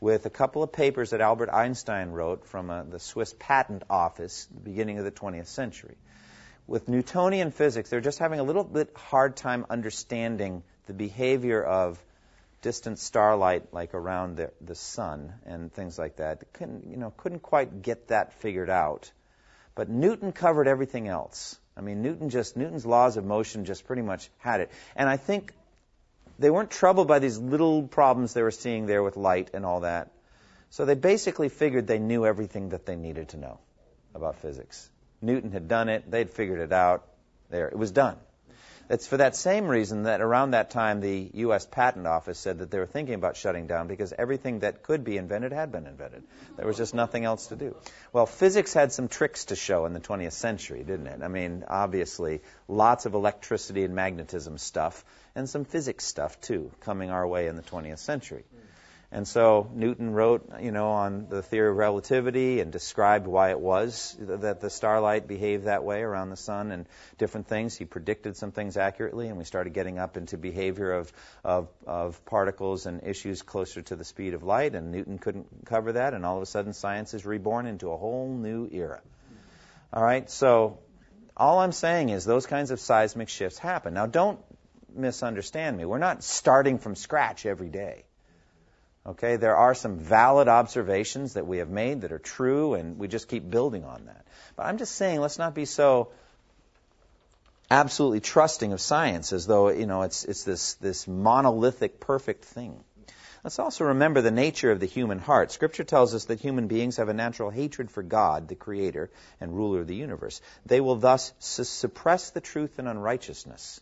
Speaker 2: with a couple of papers that Albert Einstein wrote from uh, the Swiss Patent Office at the beginning of the 20th century with Newtonian physics, they're just having a little bit hard time understanding the behavior of distant starlight, like around the, the sun and things like that. Couldn't, you know, couldn't quite get that figured out. But Newton covered everything else. I mean, Newton just Newton's laws of motion just pretty much had it. And I think they weren't troubled by these little problems they were seeing there with light and all that. So they basically figured they knew everything that they needed to know about physics. Newton had done it. They'd figured it out. There, it was done. It's for that same reason that around that time the U.S. Patent Office said that they were thinking about shutting down because everything that could be invented had been invented. There was just nothing else to do. Well, physics had some tricks to show in the 20th century, didn't it? I mean, obviously, lots of electricity and magnetism stuff, and some physics stuff too, coming our way in the 20th century. And so Newton wrote, you know, on the theory of relativity and described why it was that the starlight behaved that way around the sun and different things. He predicted some things accurately, and we started getting up into behavior of, of, of particles and issues closer to the speed of light, and Newton couldn't cover that, and all of a sudden science is reborn into a whole new era. All right, so all I'm saying is those kinds of seismic shifts happen. Now, don't misunderstand me. We're not starting from scratch every day. Okay, there are some valid observations that we have made that are true, and we just keep building on that. But I'm just saying, let's not be so absolutely trusting of science as though you know it's it's this this monolithic perfect thing. Let's also remember the nature of the human heart. Scripture tells us that human beings have a natural hatred for God, the creator and ruler of the universe. They will thus su- suppress the truth in unrighteousness.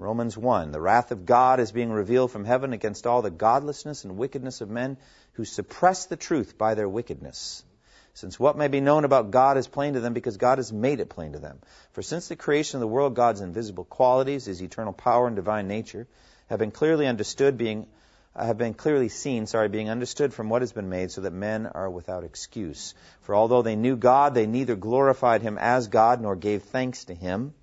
Speaker 2: Romans 1. The wrath of God is being revealed from heaven against all the godlessness and wickedness of men who suppress the truth by their wickedness. Since what may be known about God is plain to them because God has made it plain to them. For since the creation of the world, God's invisible qualities, his eternal power and divine nature, have been clearly understood, being uh, have been clearly seen, sorry, being understood from what has been made, so that men are without excuse. For although they knew God, they neither glorified him as God nor gave thanks to him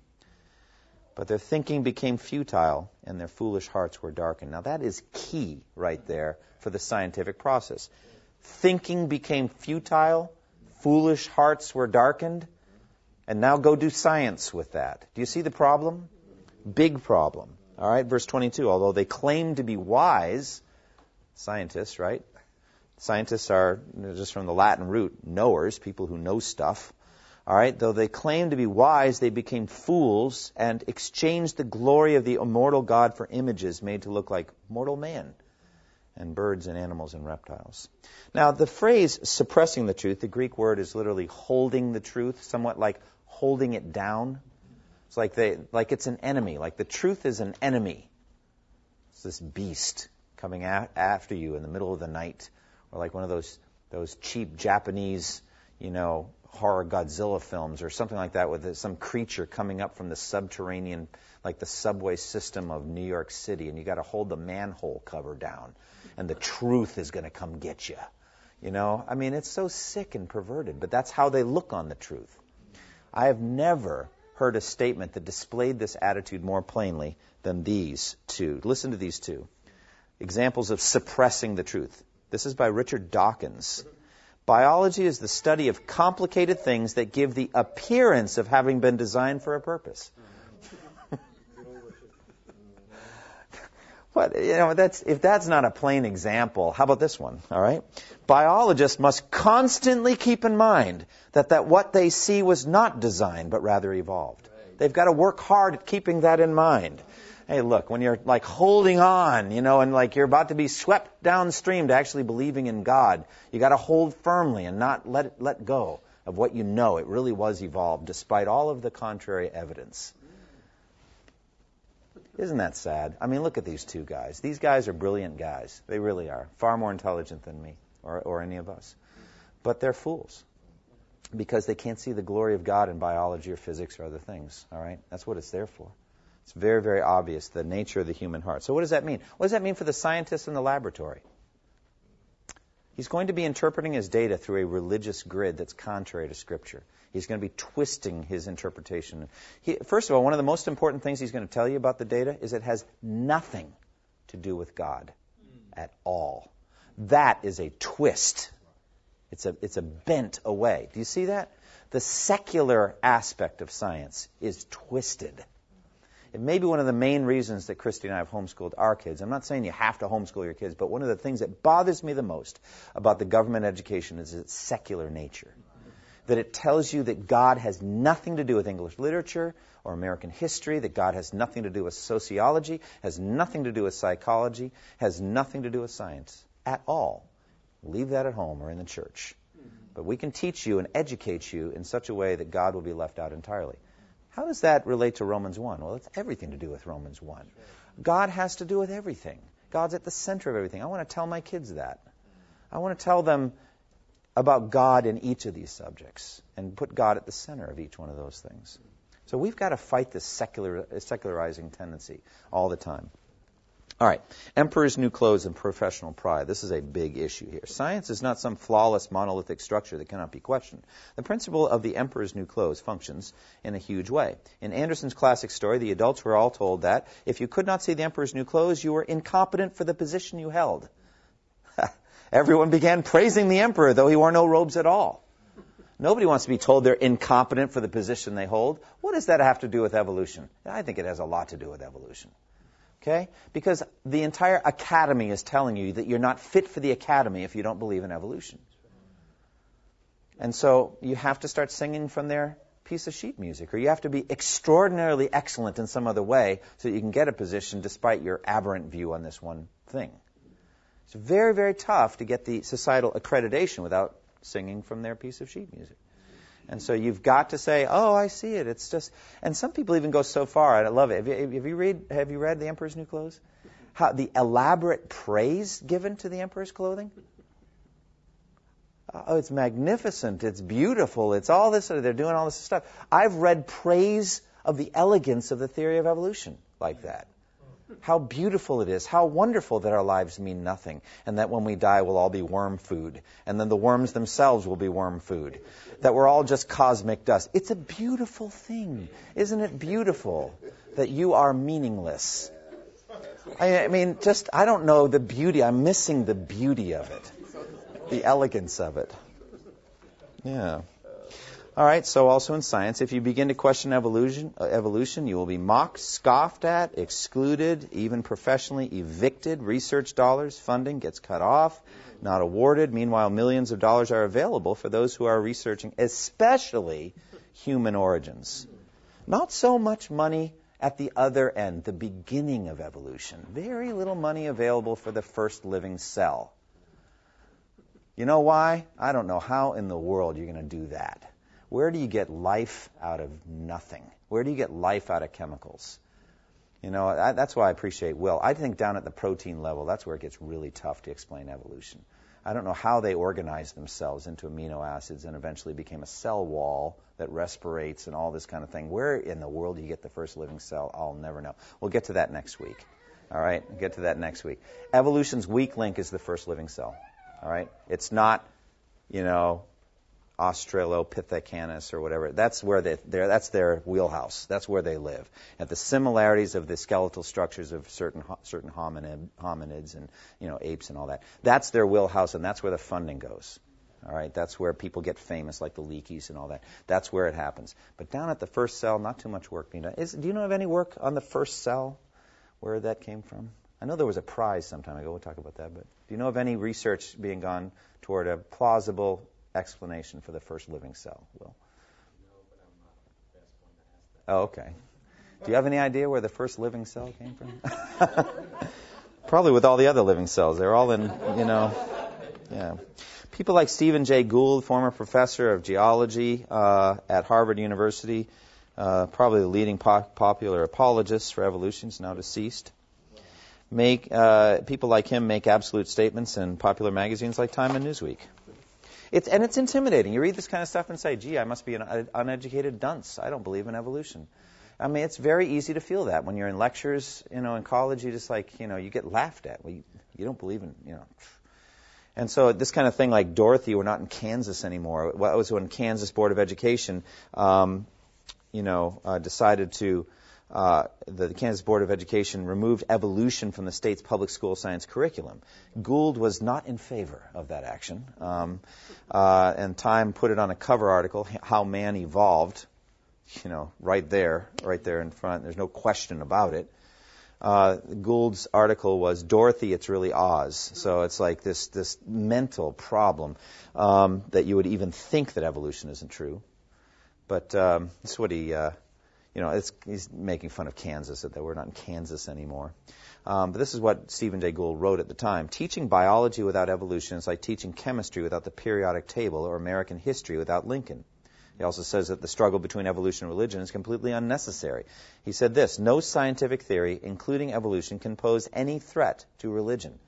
Speaker 2: but their thinking became futile and their foolish hearts were darkened. Now, that is key right there for the scientific process. Thinking became futile, foolish hearts were darkened, and now go do science with that. Do you see the problem? Big problem. All right, verse 22. Although they claim to be wise, scientists, right? Scientists are just from the Latin root, knowers, people who know stuff. All right, though they claimed to be wise, they became fools and exchanged the glory of the immortal God for images made to look like mortal man and birds and animals and reptiles. Now, the phrase suppressing the truth, the Greek word is literally holding the truth, somewhat like holding it down. It's like they, like it's an enemy, like the truth is an enemy. It's this beast coming a- after you in the middle of the night, or like one of those those cheap Japanese, you know, horror Godzilla films or something like that with some creature coming up from the subterranean, like the subway system of New York City, and you got to hold the manhole cover down, and the truth is going to come get you. You know, I mean, it's so sick and perverted, but that's how they look on the truth. I have never heard a statement that displayed this attitude more plainly than these two. Listen to these two examples of suppressing the truth. This is by Richard Dawkins Biology is the study of complicated things that give the appearance of having been designed for a purpose. What you know, that's if that's not a plain example, how about this one? All right, biologists must constantly keep in mind that that what they see was not designed, but rather evolved. They've got to work hard at keeping that in mind. Hey, look, when you're like holding on, you know, and like you're about to be swept downstream to actually believing in God, you got to hold firmly and not let it, let go of what you know. It really was evolved, despite all of the contrary evidence. Isn't that sad? I mean, look at these two guys. These guys are brilliant guys. They really are. Far more intelligent than me or, or any of us. But they're fools because they can't see the glory of God in biology or physics or other things. All right? That's what it's there for. It's very, very obvious the nature of the human heart. So, what does that mean? What does that mean for the scientist in the laboratory? He's going to be interpreting his data through a religious grid that's contrary to Scripture. He's going to be twisting his interpretation. He, first of all, one of the most important things he's going to tell you about the data is it has nothing to do with God at all. That is a twist. It's a, it's a bent away. Do you see that? The secular aspect of science is twisted. It may be one of the main reasons that Christy and I have homeschooled our kids. I'm not saying you have to homeschool your kids, but one of the things that bothers me the most about the government education is its secular nature that it tells you that God has nothing to do with English literature or American history, that God has nothing to do with sociology, has nothing to do with psychology, has nothing to do with science at all. Leave that at home or in the church. But we can teach you and educate you in such a way that God will be left out entirely. How does that relate to Romans 1? Well, it's everything to do with Romans 1. God has to do with everything. God's at the center of everything. I want to tell my kids that. I want to tell them about God in each of these subjects and put God at the center of each one of those things. So we've got to fight this secular, uh, secularizing tendency all the time. All right, emperor's new clothes and professional pride. This is a big issue here. Science is not some flawless monolithic structure that cannot be questioned. The principle of the emperor's new clothes functions in a huge way. In Andersen's classic story, the adults were all told that if you could not see the emperor's new clothes, you were incompetent for the position you held. Everyone began praising the emperor, though he wore no robes at all. Nobody wants to be told they're incompetent for the position they hold. What does that have to do with evolution? I think it has a lot to do with evolution. Okay? Because the entire academy is telling you that you're not fit for the academy if you don't believe in evolution. And so you have to start singing from their piece of sheet music, or you have to be extraordinarily excellent in some other way so that you can get a position despite your aberrant view on this one thing. It's very, very tough to get the societal accreditation without singing from their piece of sheet music. And so you've got to say, "Oh, I see it." It's just, and some people even go so far. I love it. Have you, have you read? Have you read The Emperor's New Clothes? How the elaborate praise given to the emperor's clothing. Uh, oh, it's magnificent. It's beautiful. It's all this. They're doing all this stuff. I've read praise of the elegance of the theory of evolution like that. How beautiful it is, how wonderful that our lives mean nothing, and that when we die we'll all be worm food, and then the worms themselves will be worm food, that we're all just cosmic dust. It's a beautiful thing. Isn't it beautiful that you are meaningless? I, mean, just, I don't know the beauty. I'm missing the beauty of it, the elegance of it. Yeah. All right, so also in science, if you begin to question evolution, uh, evolution, you will be mocked, scoffed at, excluded, even professionally evicted. Research dollars, funding gets cut off, not awarded. Meanwhile, millions of dollars are available for those who are researching, especially human origins. Not so much money at the other end, the beginning of evolution. Very little money available for the first living cell. You know why? I don't know how in the world you're going to do that. Where do you get life out of nothing? Where do you get life out of chemicals? You know, I, that's why I appreciate Will. I think down at the protein level, that's where it gets really tough to explain evolution. I don't know how they organized themselves into amino acids and eventually became a cell wall that respirates and all this kind of thing. Where in the world do you get the first living cell? I'll never know. We'll get to that next week. All right? We'll get to that next week. Evolution's weak link is the first living cell. All right? It's not, you know, Australopithecus or whatever. That's where they, that's their wheelhouse. That's where they live. At the similarities of the skeletal structures of certain certain hominid, hominids and you know apes and all that. That's their wheelhouse, and that's where the funding goes. All right, that's where people get famous, like the Leakeys and all that. That's where it happens. But down at the first cell, not too much work being done. Is, do you know of any work on the first cell, where that came from? I know there was a prize some time ago. We'll talk about that. But do you know of any research being gone toward a plausible explanation for the first living cell? Will? Oh, okay. Do you have any idea where the first living cell came from? Probably with all the other living cells. They're all in, you know, yeah. People like Stephen Jay Gould, former professor of geology uh, at Harvard University, uh, probably the leading po- popular apologist for evolution, is now deceased. Make uh, people like him make absolute statements in popular magazines like Time and Newsweek. It's, and it's intimidating. You read this kind of stuff and say, "Gee, I must be an uneducated dunce. I don't believe in evolution." I mean, it's very easy to feel that when you're in lectures, you know, in college. You just like, you know, you get laughed at. Well, you, you don't believe in, you know. And so this kind of thing, like Dorothy, we're not in Kansas anymore. Well, it was when Kansas Board of Education, um, you know, uh, decided to. Uh, the Kansas Board of Education removed evolution from the state's public school science curriculum. Gould was not in favor of that action, um, uh, and Time put it on a cover article, "How Man Evolved," you know, right there, right there in front. There's no question about it. Uh, Gould's article was Dorothy, it's really Oz. So it's like this this mental problem um, that you would even think that evolution isn't true. But um, that's what he, uh, you know, he's making fun of Kansas that we're not in Kansas anymore. Um, but this is what Stephen Jay Gould wrote at the time. Teaching biology without evolution is like teaching chemistry without the periodic table or American history without Lincoln. He also says that the struggle between evolution and religion is completely unnecessary. He said this No scientific theory, including evolution, can pose any threat to religion.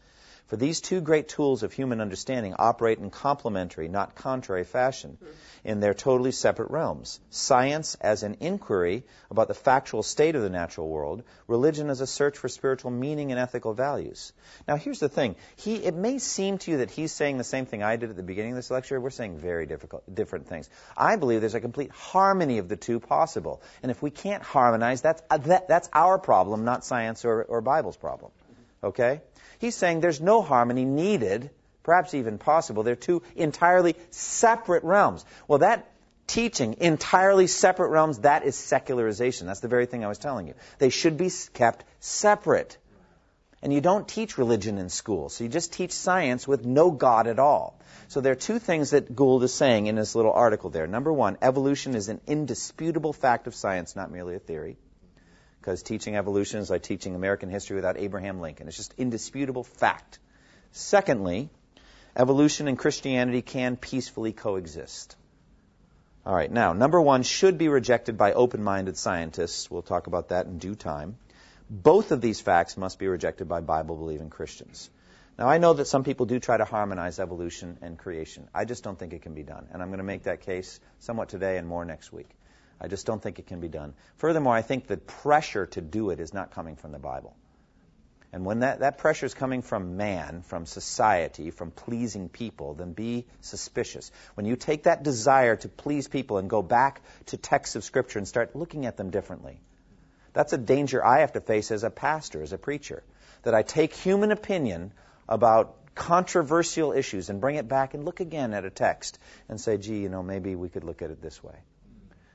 Speaker 2: For these two great tools of human understanding operate in complementary, not contrary fashion in their totally separate realms. Science as an inquiry about the factual state of the natural world, religion as a search for spiritual meaning and ethical values. Now here's the thing. He, it may seem to you that he's saying the same thing I did at the beginning of this lecture. We're saying very difficult, different things. I believe there's a complete harmony of the two possible. And if we can't harmonize, that's, that, that's our problem, not science or, or Bible's problem. Okay? He's saying there's no harmony needed, perhaps even possible. They're two entirely separate realms. Well, that teaching entirely separate realms, that is secularization. That's the very thing I was telling you. They should be kept separate. And you don't teach religion in school, so you just teach science with no God at all. So there are two things that Gould is saying in this little article there. Number one, evolution is an indisputable fact of science, not merely a theory because teaching evolution is like teaching American history without Abraham Lincoln. It's just indisputable fact. Secondly, evolution and Christianity can peacefully coexist. All right, now, number one should be rejected by open minded scientists. We'll talk about that in due time. Both of these facts must be rejected by Bible believing Christians. Now, I know that some people do try to harmonize evolution and creation. I just don't think it can be done. And I'm going to make that case somewhat today and more next week. I just don't think it can be done. Furthermore, I think the pressure to do it is not coming from the Bible. And when that, that pressure is coming from man, from society, from pleasing people, then be suspicious. When you take that desire to please people and go back to texts of Scripture and start looking at them differently, that's a danger I have to face as a pastor, as a preacher. That I take human opinion about controversial issues and bring it back and look again at a text and say, gee, you know, maybe we could look at it this way.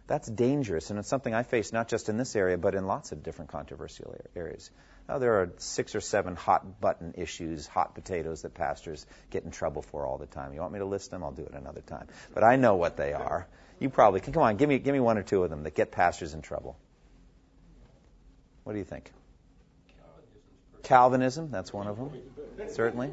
Speaker 2: That's dangerous, and it's something I face not just in this area, but in lots of different controversial areas. Now, there are six or seven hot button issues, hot potatoes that pastors get in trouble for all the time. You want me to list them? I'll do it another time. But I know what they are. You probably can. Come on, give me, give me one or two of them that get pastors in trouble. What do you think? Calvinism, that's one of them, certainly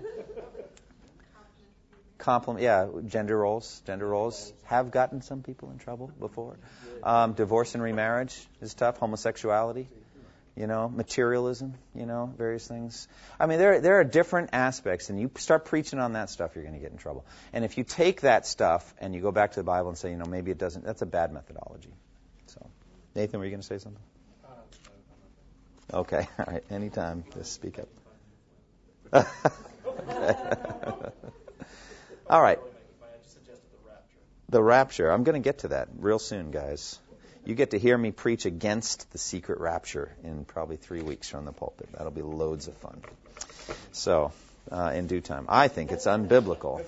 Speaker 2: yeah, gender roles, gender roles have gotten some people in trouble before. Um, divorce and remarriage is tough. Homosexuality, you know, materialism, you know, various things. I mean, there there are different aspects, and you start preaching on that stuff, you're going to get in trouble. And if you take that stuff and you go back to the Bible and say, you know, maybe it doesn't, that's a bad methodology. So, Nathan, were you going to say something? Okay, all right. Anytime, just speak up. All right. The rapture. I'm going to get to that real soon, guys. You get to hear me preach against the secret rapture in probably three weeks from the pulpit. That'll be loads of fun. So, uh, in due time. I think it's unbiblical.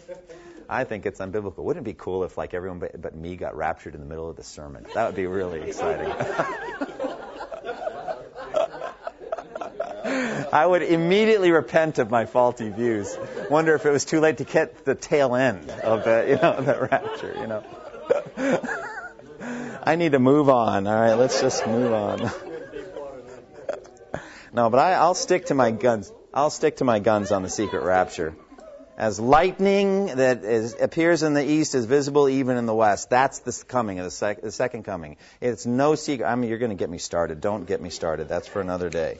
Speaker 2: I think it's unbiblical. Wouldn't it be cool if like everyone but, but me got raptured in the middle of the sermon? That would be really exciting. I would immediately repent of my faulty views. Wonder if it was too late to get the tail end of the, you know, the rapture, you know. I need to move on. All right, let's just move on. no, but I, I'll stick to my guns. I'll stick to my guns on the secret rapture. As lightning that is, appears in the east is visible even in the west. That's the coming of the, sec, the second coming. It's no secret. I mean, you're going to get me started. Don't get me started. That's for another day.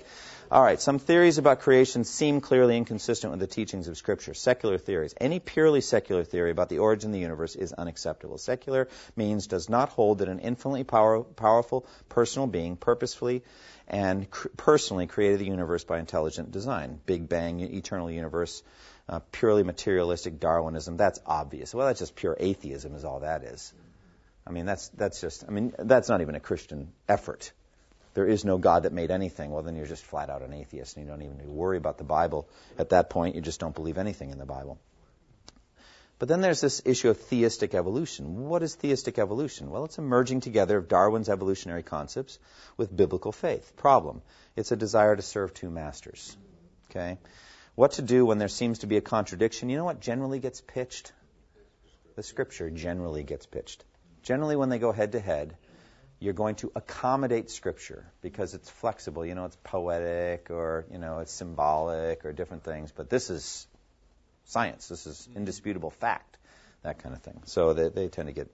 Speaker 2: All right, some theories about creation seem clearly inconsistent with the teachings of Scripture. Secular theories. Any purely secular theory about the origin of the universe is unacceptable. Secular means does not hold that an infinitely power, powerful personal being purposefully and cr- personally created the universe by intelligent design. Big Bang, eternal universe, uh, purely materialistic Darwinism. That's obvious. Well, that's just pure atheism, is all that is. I mean, that's that's just. I mean, that's not even a Christian effort there is no God that made anything, well, then you're just flat out an atheist and you don't even worry about the Bible. At that point, you just don't believe anything in the Bible. But then there's this issue of theistic evolution. What is theistic evolution? Well, it's a merging together of Darwin's evolutionary concepts with biblical faith. Problem. It's a desire to serve two masters. Okay? What to do when there seems to be a contradiction? You know what generally gets pitched? The scripture generally gets pitched. Generally, when they go head to head, you're going to accommodate Scripture because it's flexible. You know, it's poetic or, you know, it's symbolic or different things. But this is science. This is indisputable fact, that kind of thing. So they, they tend to get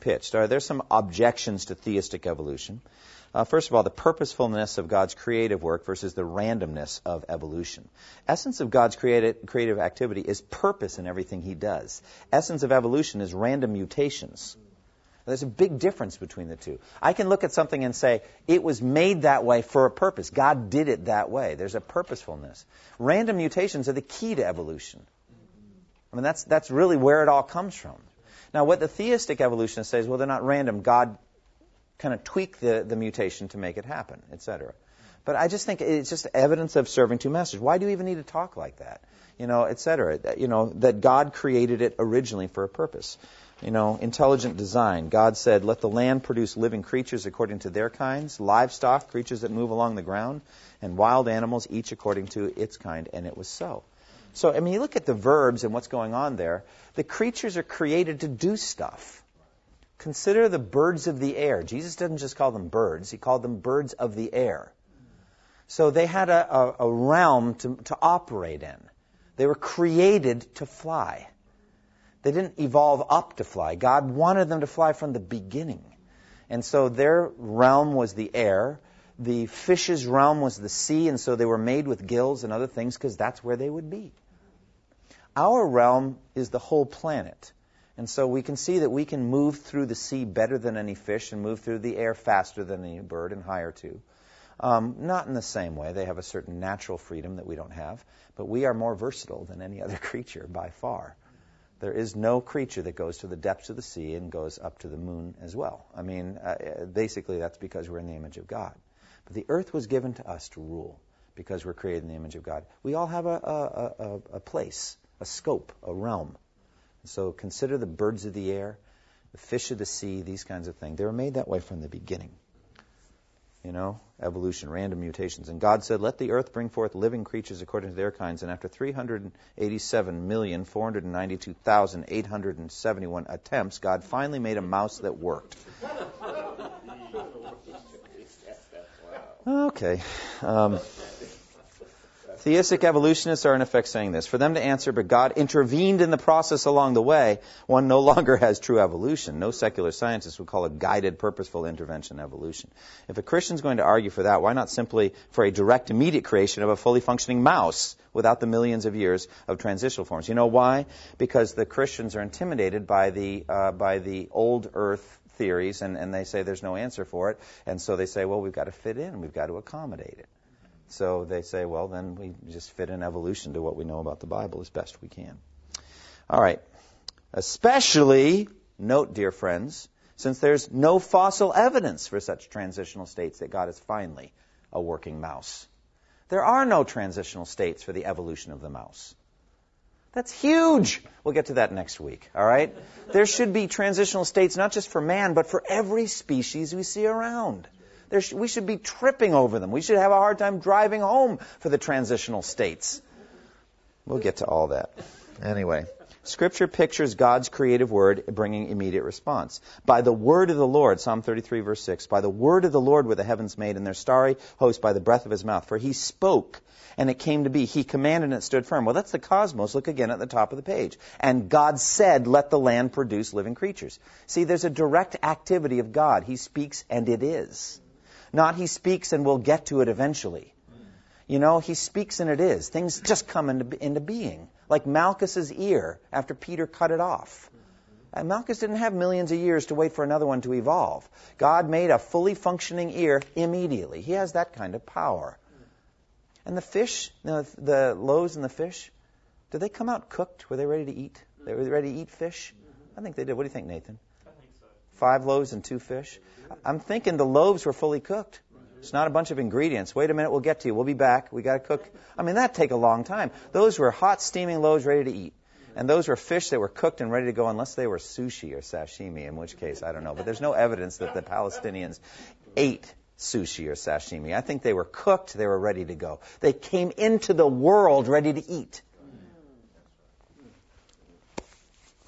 Speaker 2: pitched. All right, there's some objections to theistic evolution. Uh, first of all, the purposefulness of God's creative work versus the randomness of evolution. Essence of God's creative, creative activity is purpose in everything He does. Essence of evolution is random mutations. There's a big difference between the two. I can look at something and say, it was made that way for a purpose. God did it that way. There's a purposefulness. Random mutations are the key to evolution. I mean, that's, that's really where it all comes from. Now, what the theistic evolutionists say well, they're not random. God kind of tweaked the, the mutation to make it happen, etc. But I just think it's just evidence of serving two masters. Why do you even need to talk like that? You know, etc. You know, that God created it originally for a purpose you know, intelligent design. God said, let the land produce living creatures according to their kinds, livestock, creatures that move along the ground, and wild animals, each according to its kind, and it was so. So, I mean, you look at the verbs and what's going on there. The creatures are created to do stuff. Consider the birds of the air. Jesus doesn't just call them birds, he called them birds of the air. So they had a, a, a realm to, to operate in. They were created to fly. They didn't evolve up to fly. God wanted them to fly from the beginning. And so their realm was the air. The fish's realm was the sea, and so they were made with gills and other things because that's where they would be. Our realm is the whole planet. And so we can see that we can move through the sea better than any fish and move through the air faster than any bird and higher too. Um, not in the same way. They have a certain natural freedom that we don't have, but we are more versatile than any other creature by far. There is no creature that goes to the depths of the sea and goes up to the moon as well. I mean, uh, basically, that's because we're in the image of God. But the earth was given to us to rule because we're created in the image of God. We all have a, a, a, a place, a scope, a realm. So consider the birds of the air, the fish of the sea, these kinds of things. They were made that way from the beginning you know, evolution, random mutations. And God said, Let the earth bring forth living creatures according to their kinds. And after 387,492,871 attempts, God finally made a mouse that worked. Okay. Um, Theistic evolutionists are in effect saying this. For them to answer, but God intervened in the process along the way, one no longer has true evolution. No secular scientist would call it guided, purposeful intervention evolution. If a Christian's going to argue for that, why not simply for a direct, immediate creation of a fully functioning mouse without the millions of years of transitional forms? You know why? Because the Christians are intimidated by the, uh, by the old earth theories, and, and they say there's no answer for it. And so they say, well, we've got to fit in, we've got to accommodate it. So they say, well, then we just fit in evolution to what we know about the Bible as best we can. All right. Especially, note, dear friends, since there's no fossil evidence for such transitional states that God is finally a working mouse. There are no transitional states for the evolution of the mouse. That's huge. We'll get to that next week, all right? There should be transitional states not just for man, but for every species we see around. Sh- we should be tripping over them. We should have a hard time driving home for the transitional states. We'll get to all that. Anyway, Scripture pictures God's creative word bringing immediate response. By the word of the Lord, Psalm 33, verse 6, by the word of the Lord were the heavens made, and their starry host by the breath of his mouth. For he spoke, and it came to be. He commanded, and it stood firm. Well, that's the cosmos. Look again at the top of the page. And God said, Let the land produce living creatures. See, there's a direct activity of God. He speaks, and it is. Not he speaks, and we'll get to it eventually. You know, he speaks and it is. Things just come into, into being. Like Malchus's ear after Peter cut it off. And Malchus didn't have millions of years to wait for another one to evolve. God made a fully functioning ear immediately. He has that kind of power. And the fish, you know, the loaves and the fish, did they come out cooked? Were they ready to eat? They were ready to eat fish? I think they did. What do you think, Nathan? Five loaves and two fish? I'm thinking the loaves were fully cooked. It's not a bunch of ingredients. Wait a minute, we'll get to you. We'll be back. We got to cook. I mean, that take a long time. Those were hot, steaming loaves ready to eat. And those were fish that were cooked and ready to go, unless they were sushi or sashimi, in which case, I don't know. But there's no evidence that the Palestinians ate sushi or sashimi. I think they were cooked, they were ready to go. They came into the world ready to eat.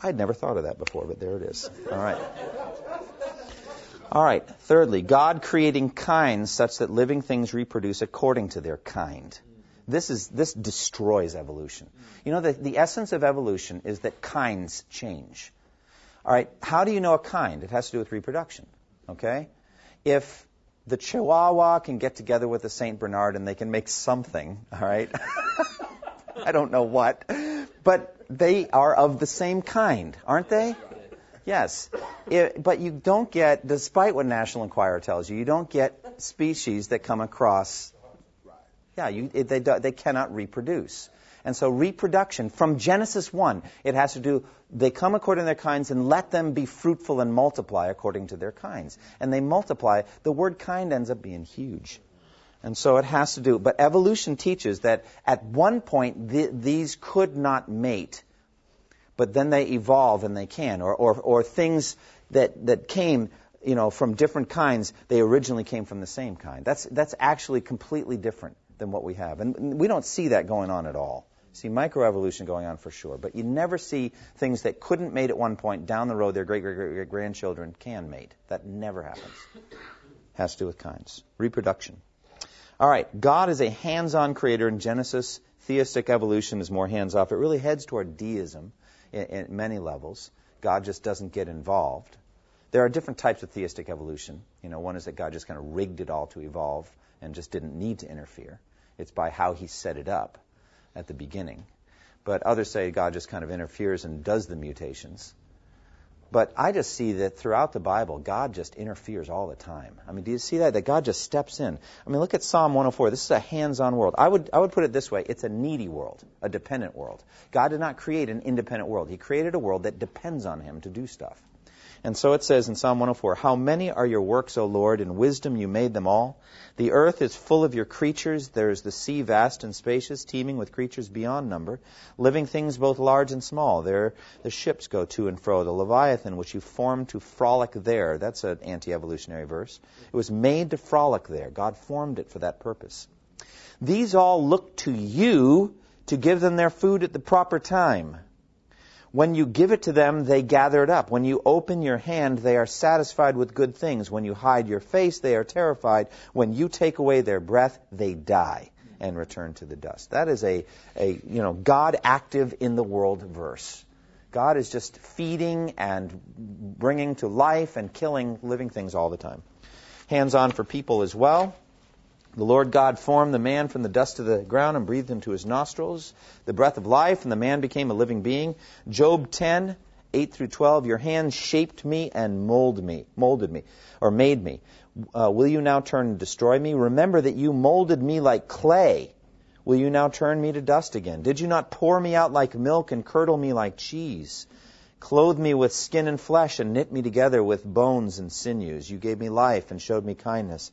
Speaker 2: I'd never thought of that before, but there it is. All right. All right. Thirdly, God creating kinds such that living things reproduce according to their kind. This is this destroys evolution. You know, the, the essence of evolution is that kinds change. All right. How do you know a kind? It has to do with reproduction. Okay. If the Chihuahua can get together with the Saint Bernard and they can make something, all right. I don't know what, but they are of the same kind, aren't they? Yes. It, but you don't get, despite what National Enquirer tells you, you don't get species that come across. Yeah, you, it, they, they cannot reproduce. And so reproduction, from Genesis 1, it has to do, they come according to their kinds and let them be fruitful and multiply according to their kinds. And they multiply. The word kind ends up being huge. And so it has to do, but evolution teaches that at one point th- these could not mate but then they evolve and they can, or, or, or things that, that came you know, from different kinds, they originally came from the same kind. That's, that's actually completely different than what we have. And we don't see that going on at all. See microevolution going on for sure, but you never see things that couldn't mate at one point down the road, their great great great grandchildren can mate. That never happens. Has to do with kinds. Reproduction. All right, God is a hands on creator in Genesis. Theistic evolution is more hands off. It really heads toward deism in many levels. God just doesn't get involved. There are different types of theistic evolution. You know, one is that God just kind of rigged it all to evolve and just didn't need to interfere. It's by how he set it up at the beginning. But others say God just kind of interferes and does the mutations. But I just see that throughout the Bible, God just interferes all the time. I mean, do you see that? That God just steps in. I mean, look at Psalm 104. This is a hands-on world. I would, I would put it this way. It's a needy world, a dependent world. God did not create an independent world. He created a world that depends on Him to do stuff. And so it says in Psalm 104, How many are your works, O Lord? In wisdom you made them all. The earth is full of your creatures. There is the sea vast and spacious, teeming with creatures beyond number, living things both large and small. There the ships go to and fro. The Leviathan, which you formed to frolic there. That's an anti-evolutionary verse. It was made to frolic there. God formed it for that purpose. These all look to you to give them their food at the proper time. When you give it to them, they gather it up. When you open your hand, they are satisfied with good things. When you hide your face, they are terrified. When you take away their breath, they die and return to the dust. That is a, a you know, God active in the world verse. God is just feeding and bringing to life and killing living things all the time. Hands on for people as well. The Lord God formed the man from the dust of the ground and breathed into his nostrils the breath of life, and the man became a living being. Job 10, 8 through 12, your hand shaped me and molded me, molded me, or made me. Uh, will you now turn and destroy me? Remember that you molded me like clay. Will you now turn me to dust again? Did you not pour me out like milk and curdle me like cheese? Clothe me with skin and flesh and knit me together with bones and sinews. You gave me life and showed me kindness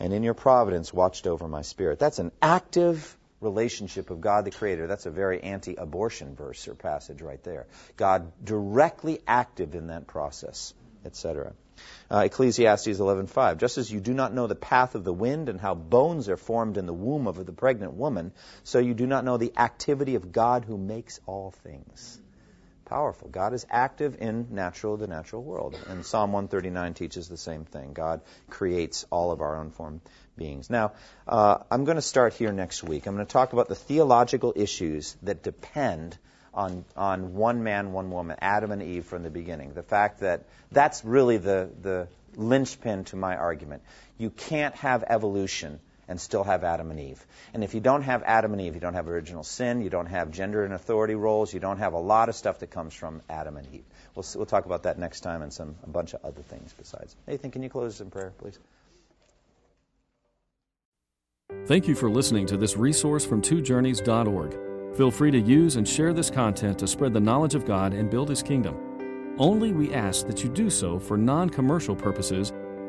Speaker 2: and in your providence watched over my spirit. That's an active relationship of God the Creator. That's a very anti abortion verse or passage right there. God directly active in that process, etc. Uh, Ecclesiastes 11:5 Just as you do not know the path of the wind and how bones are formed in the womb of the pregnant woman, so you do not know the activity of God who makes all things. Powerful. God is active in natural the natural world. And Psalm 139 teaches the same thing. God creates all of our unformed beings. Now, uh, I'm going to start here next week. I'm going to talk about the theological issues that depend on, on one man, one woman, Adam and Eve from the beginning. The fact that that's really the, the linchpin to my argument. You can't have evolution and still have Adam and Eve. And if you don't have Adam and Eve, you don't have original sin, you don't have gender and authority roles, you don't have a lot of stuff that comes from Adam and Eve. We'll, we'll talk about that next time and some a bunch of other things besides. Nathan, can you close us in prayer, please?
Speaker 1: Thank you for listening to this resource from twojourneys.org. Feel free to use and share this content to spread the knowledge of God and build His kingdom. Only we ask that you do so for non commercial purposes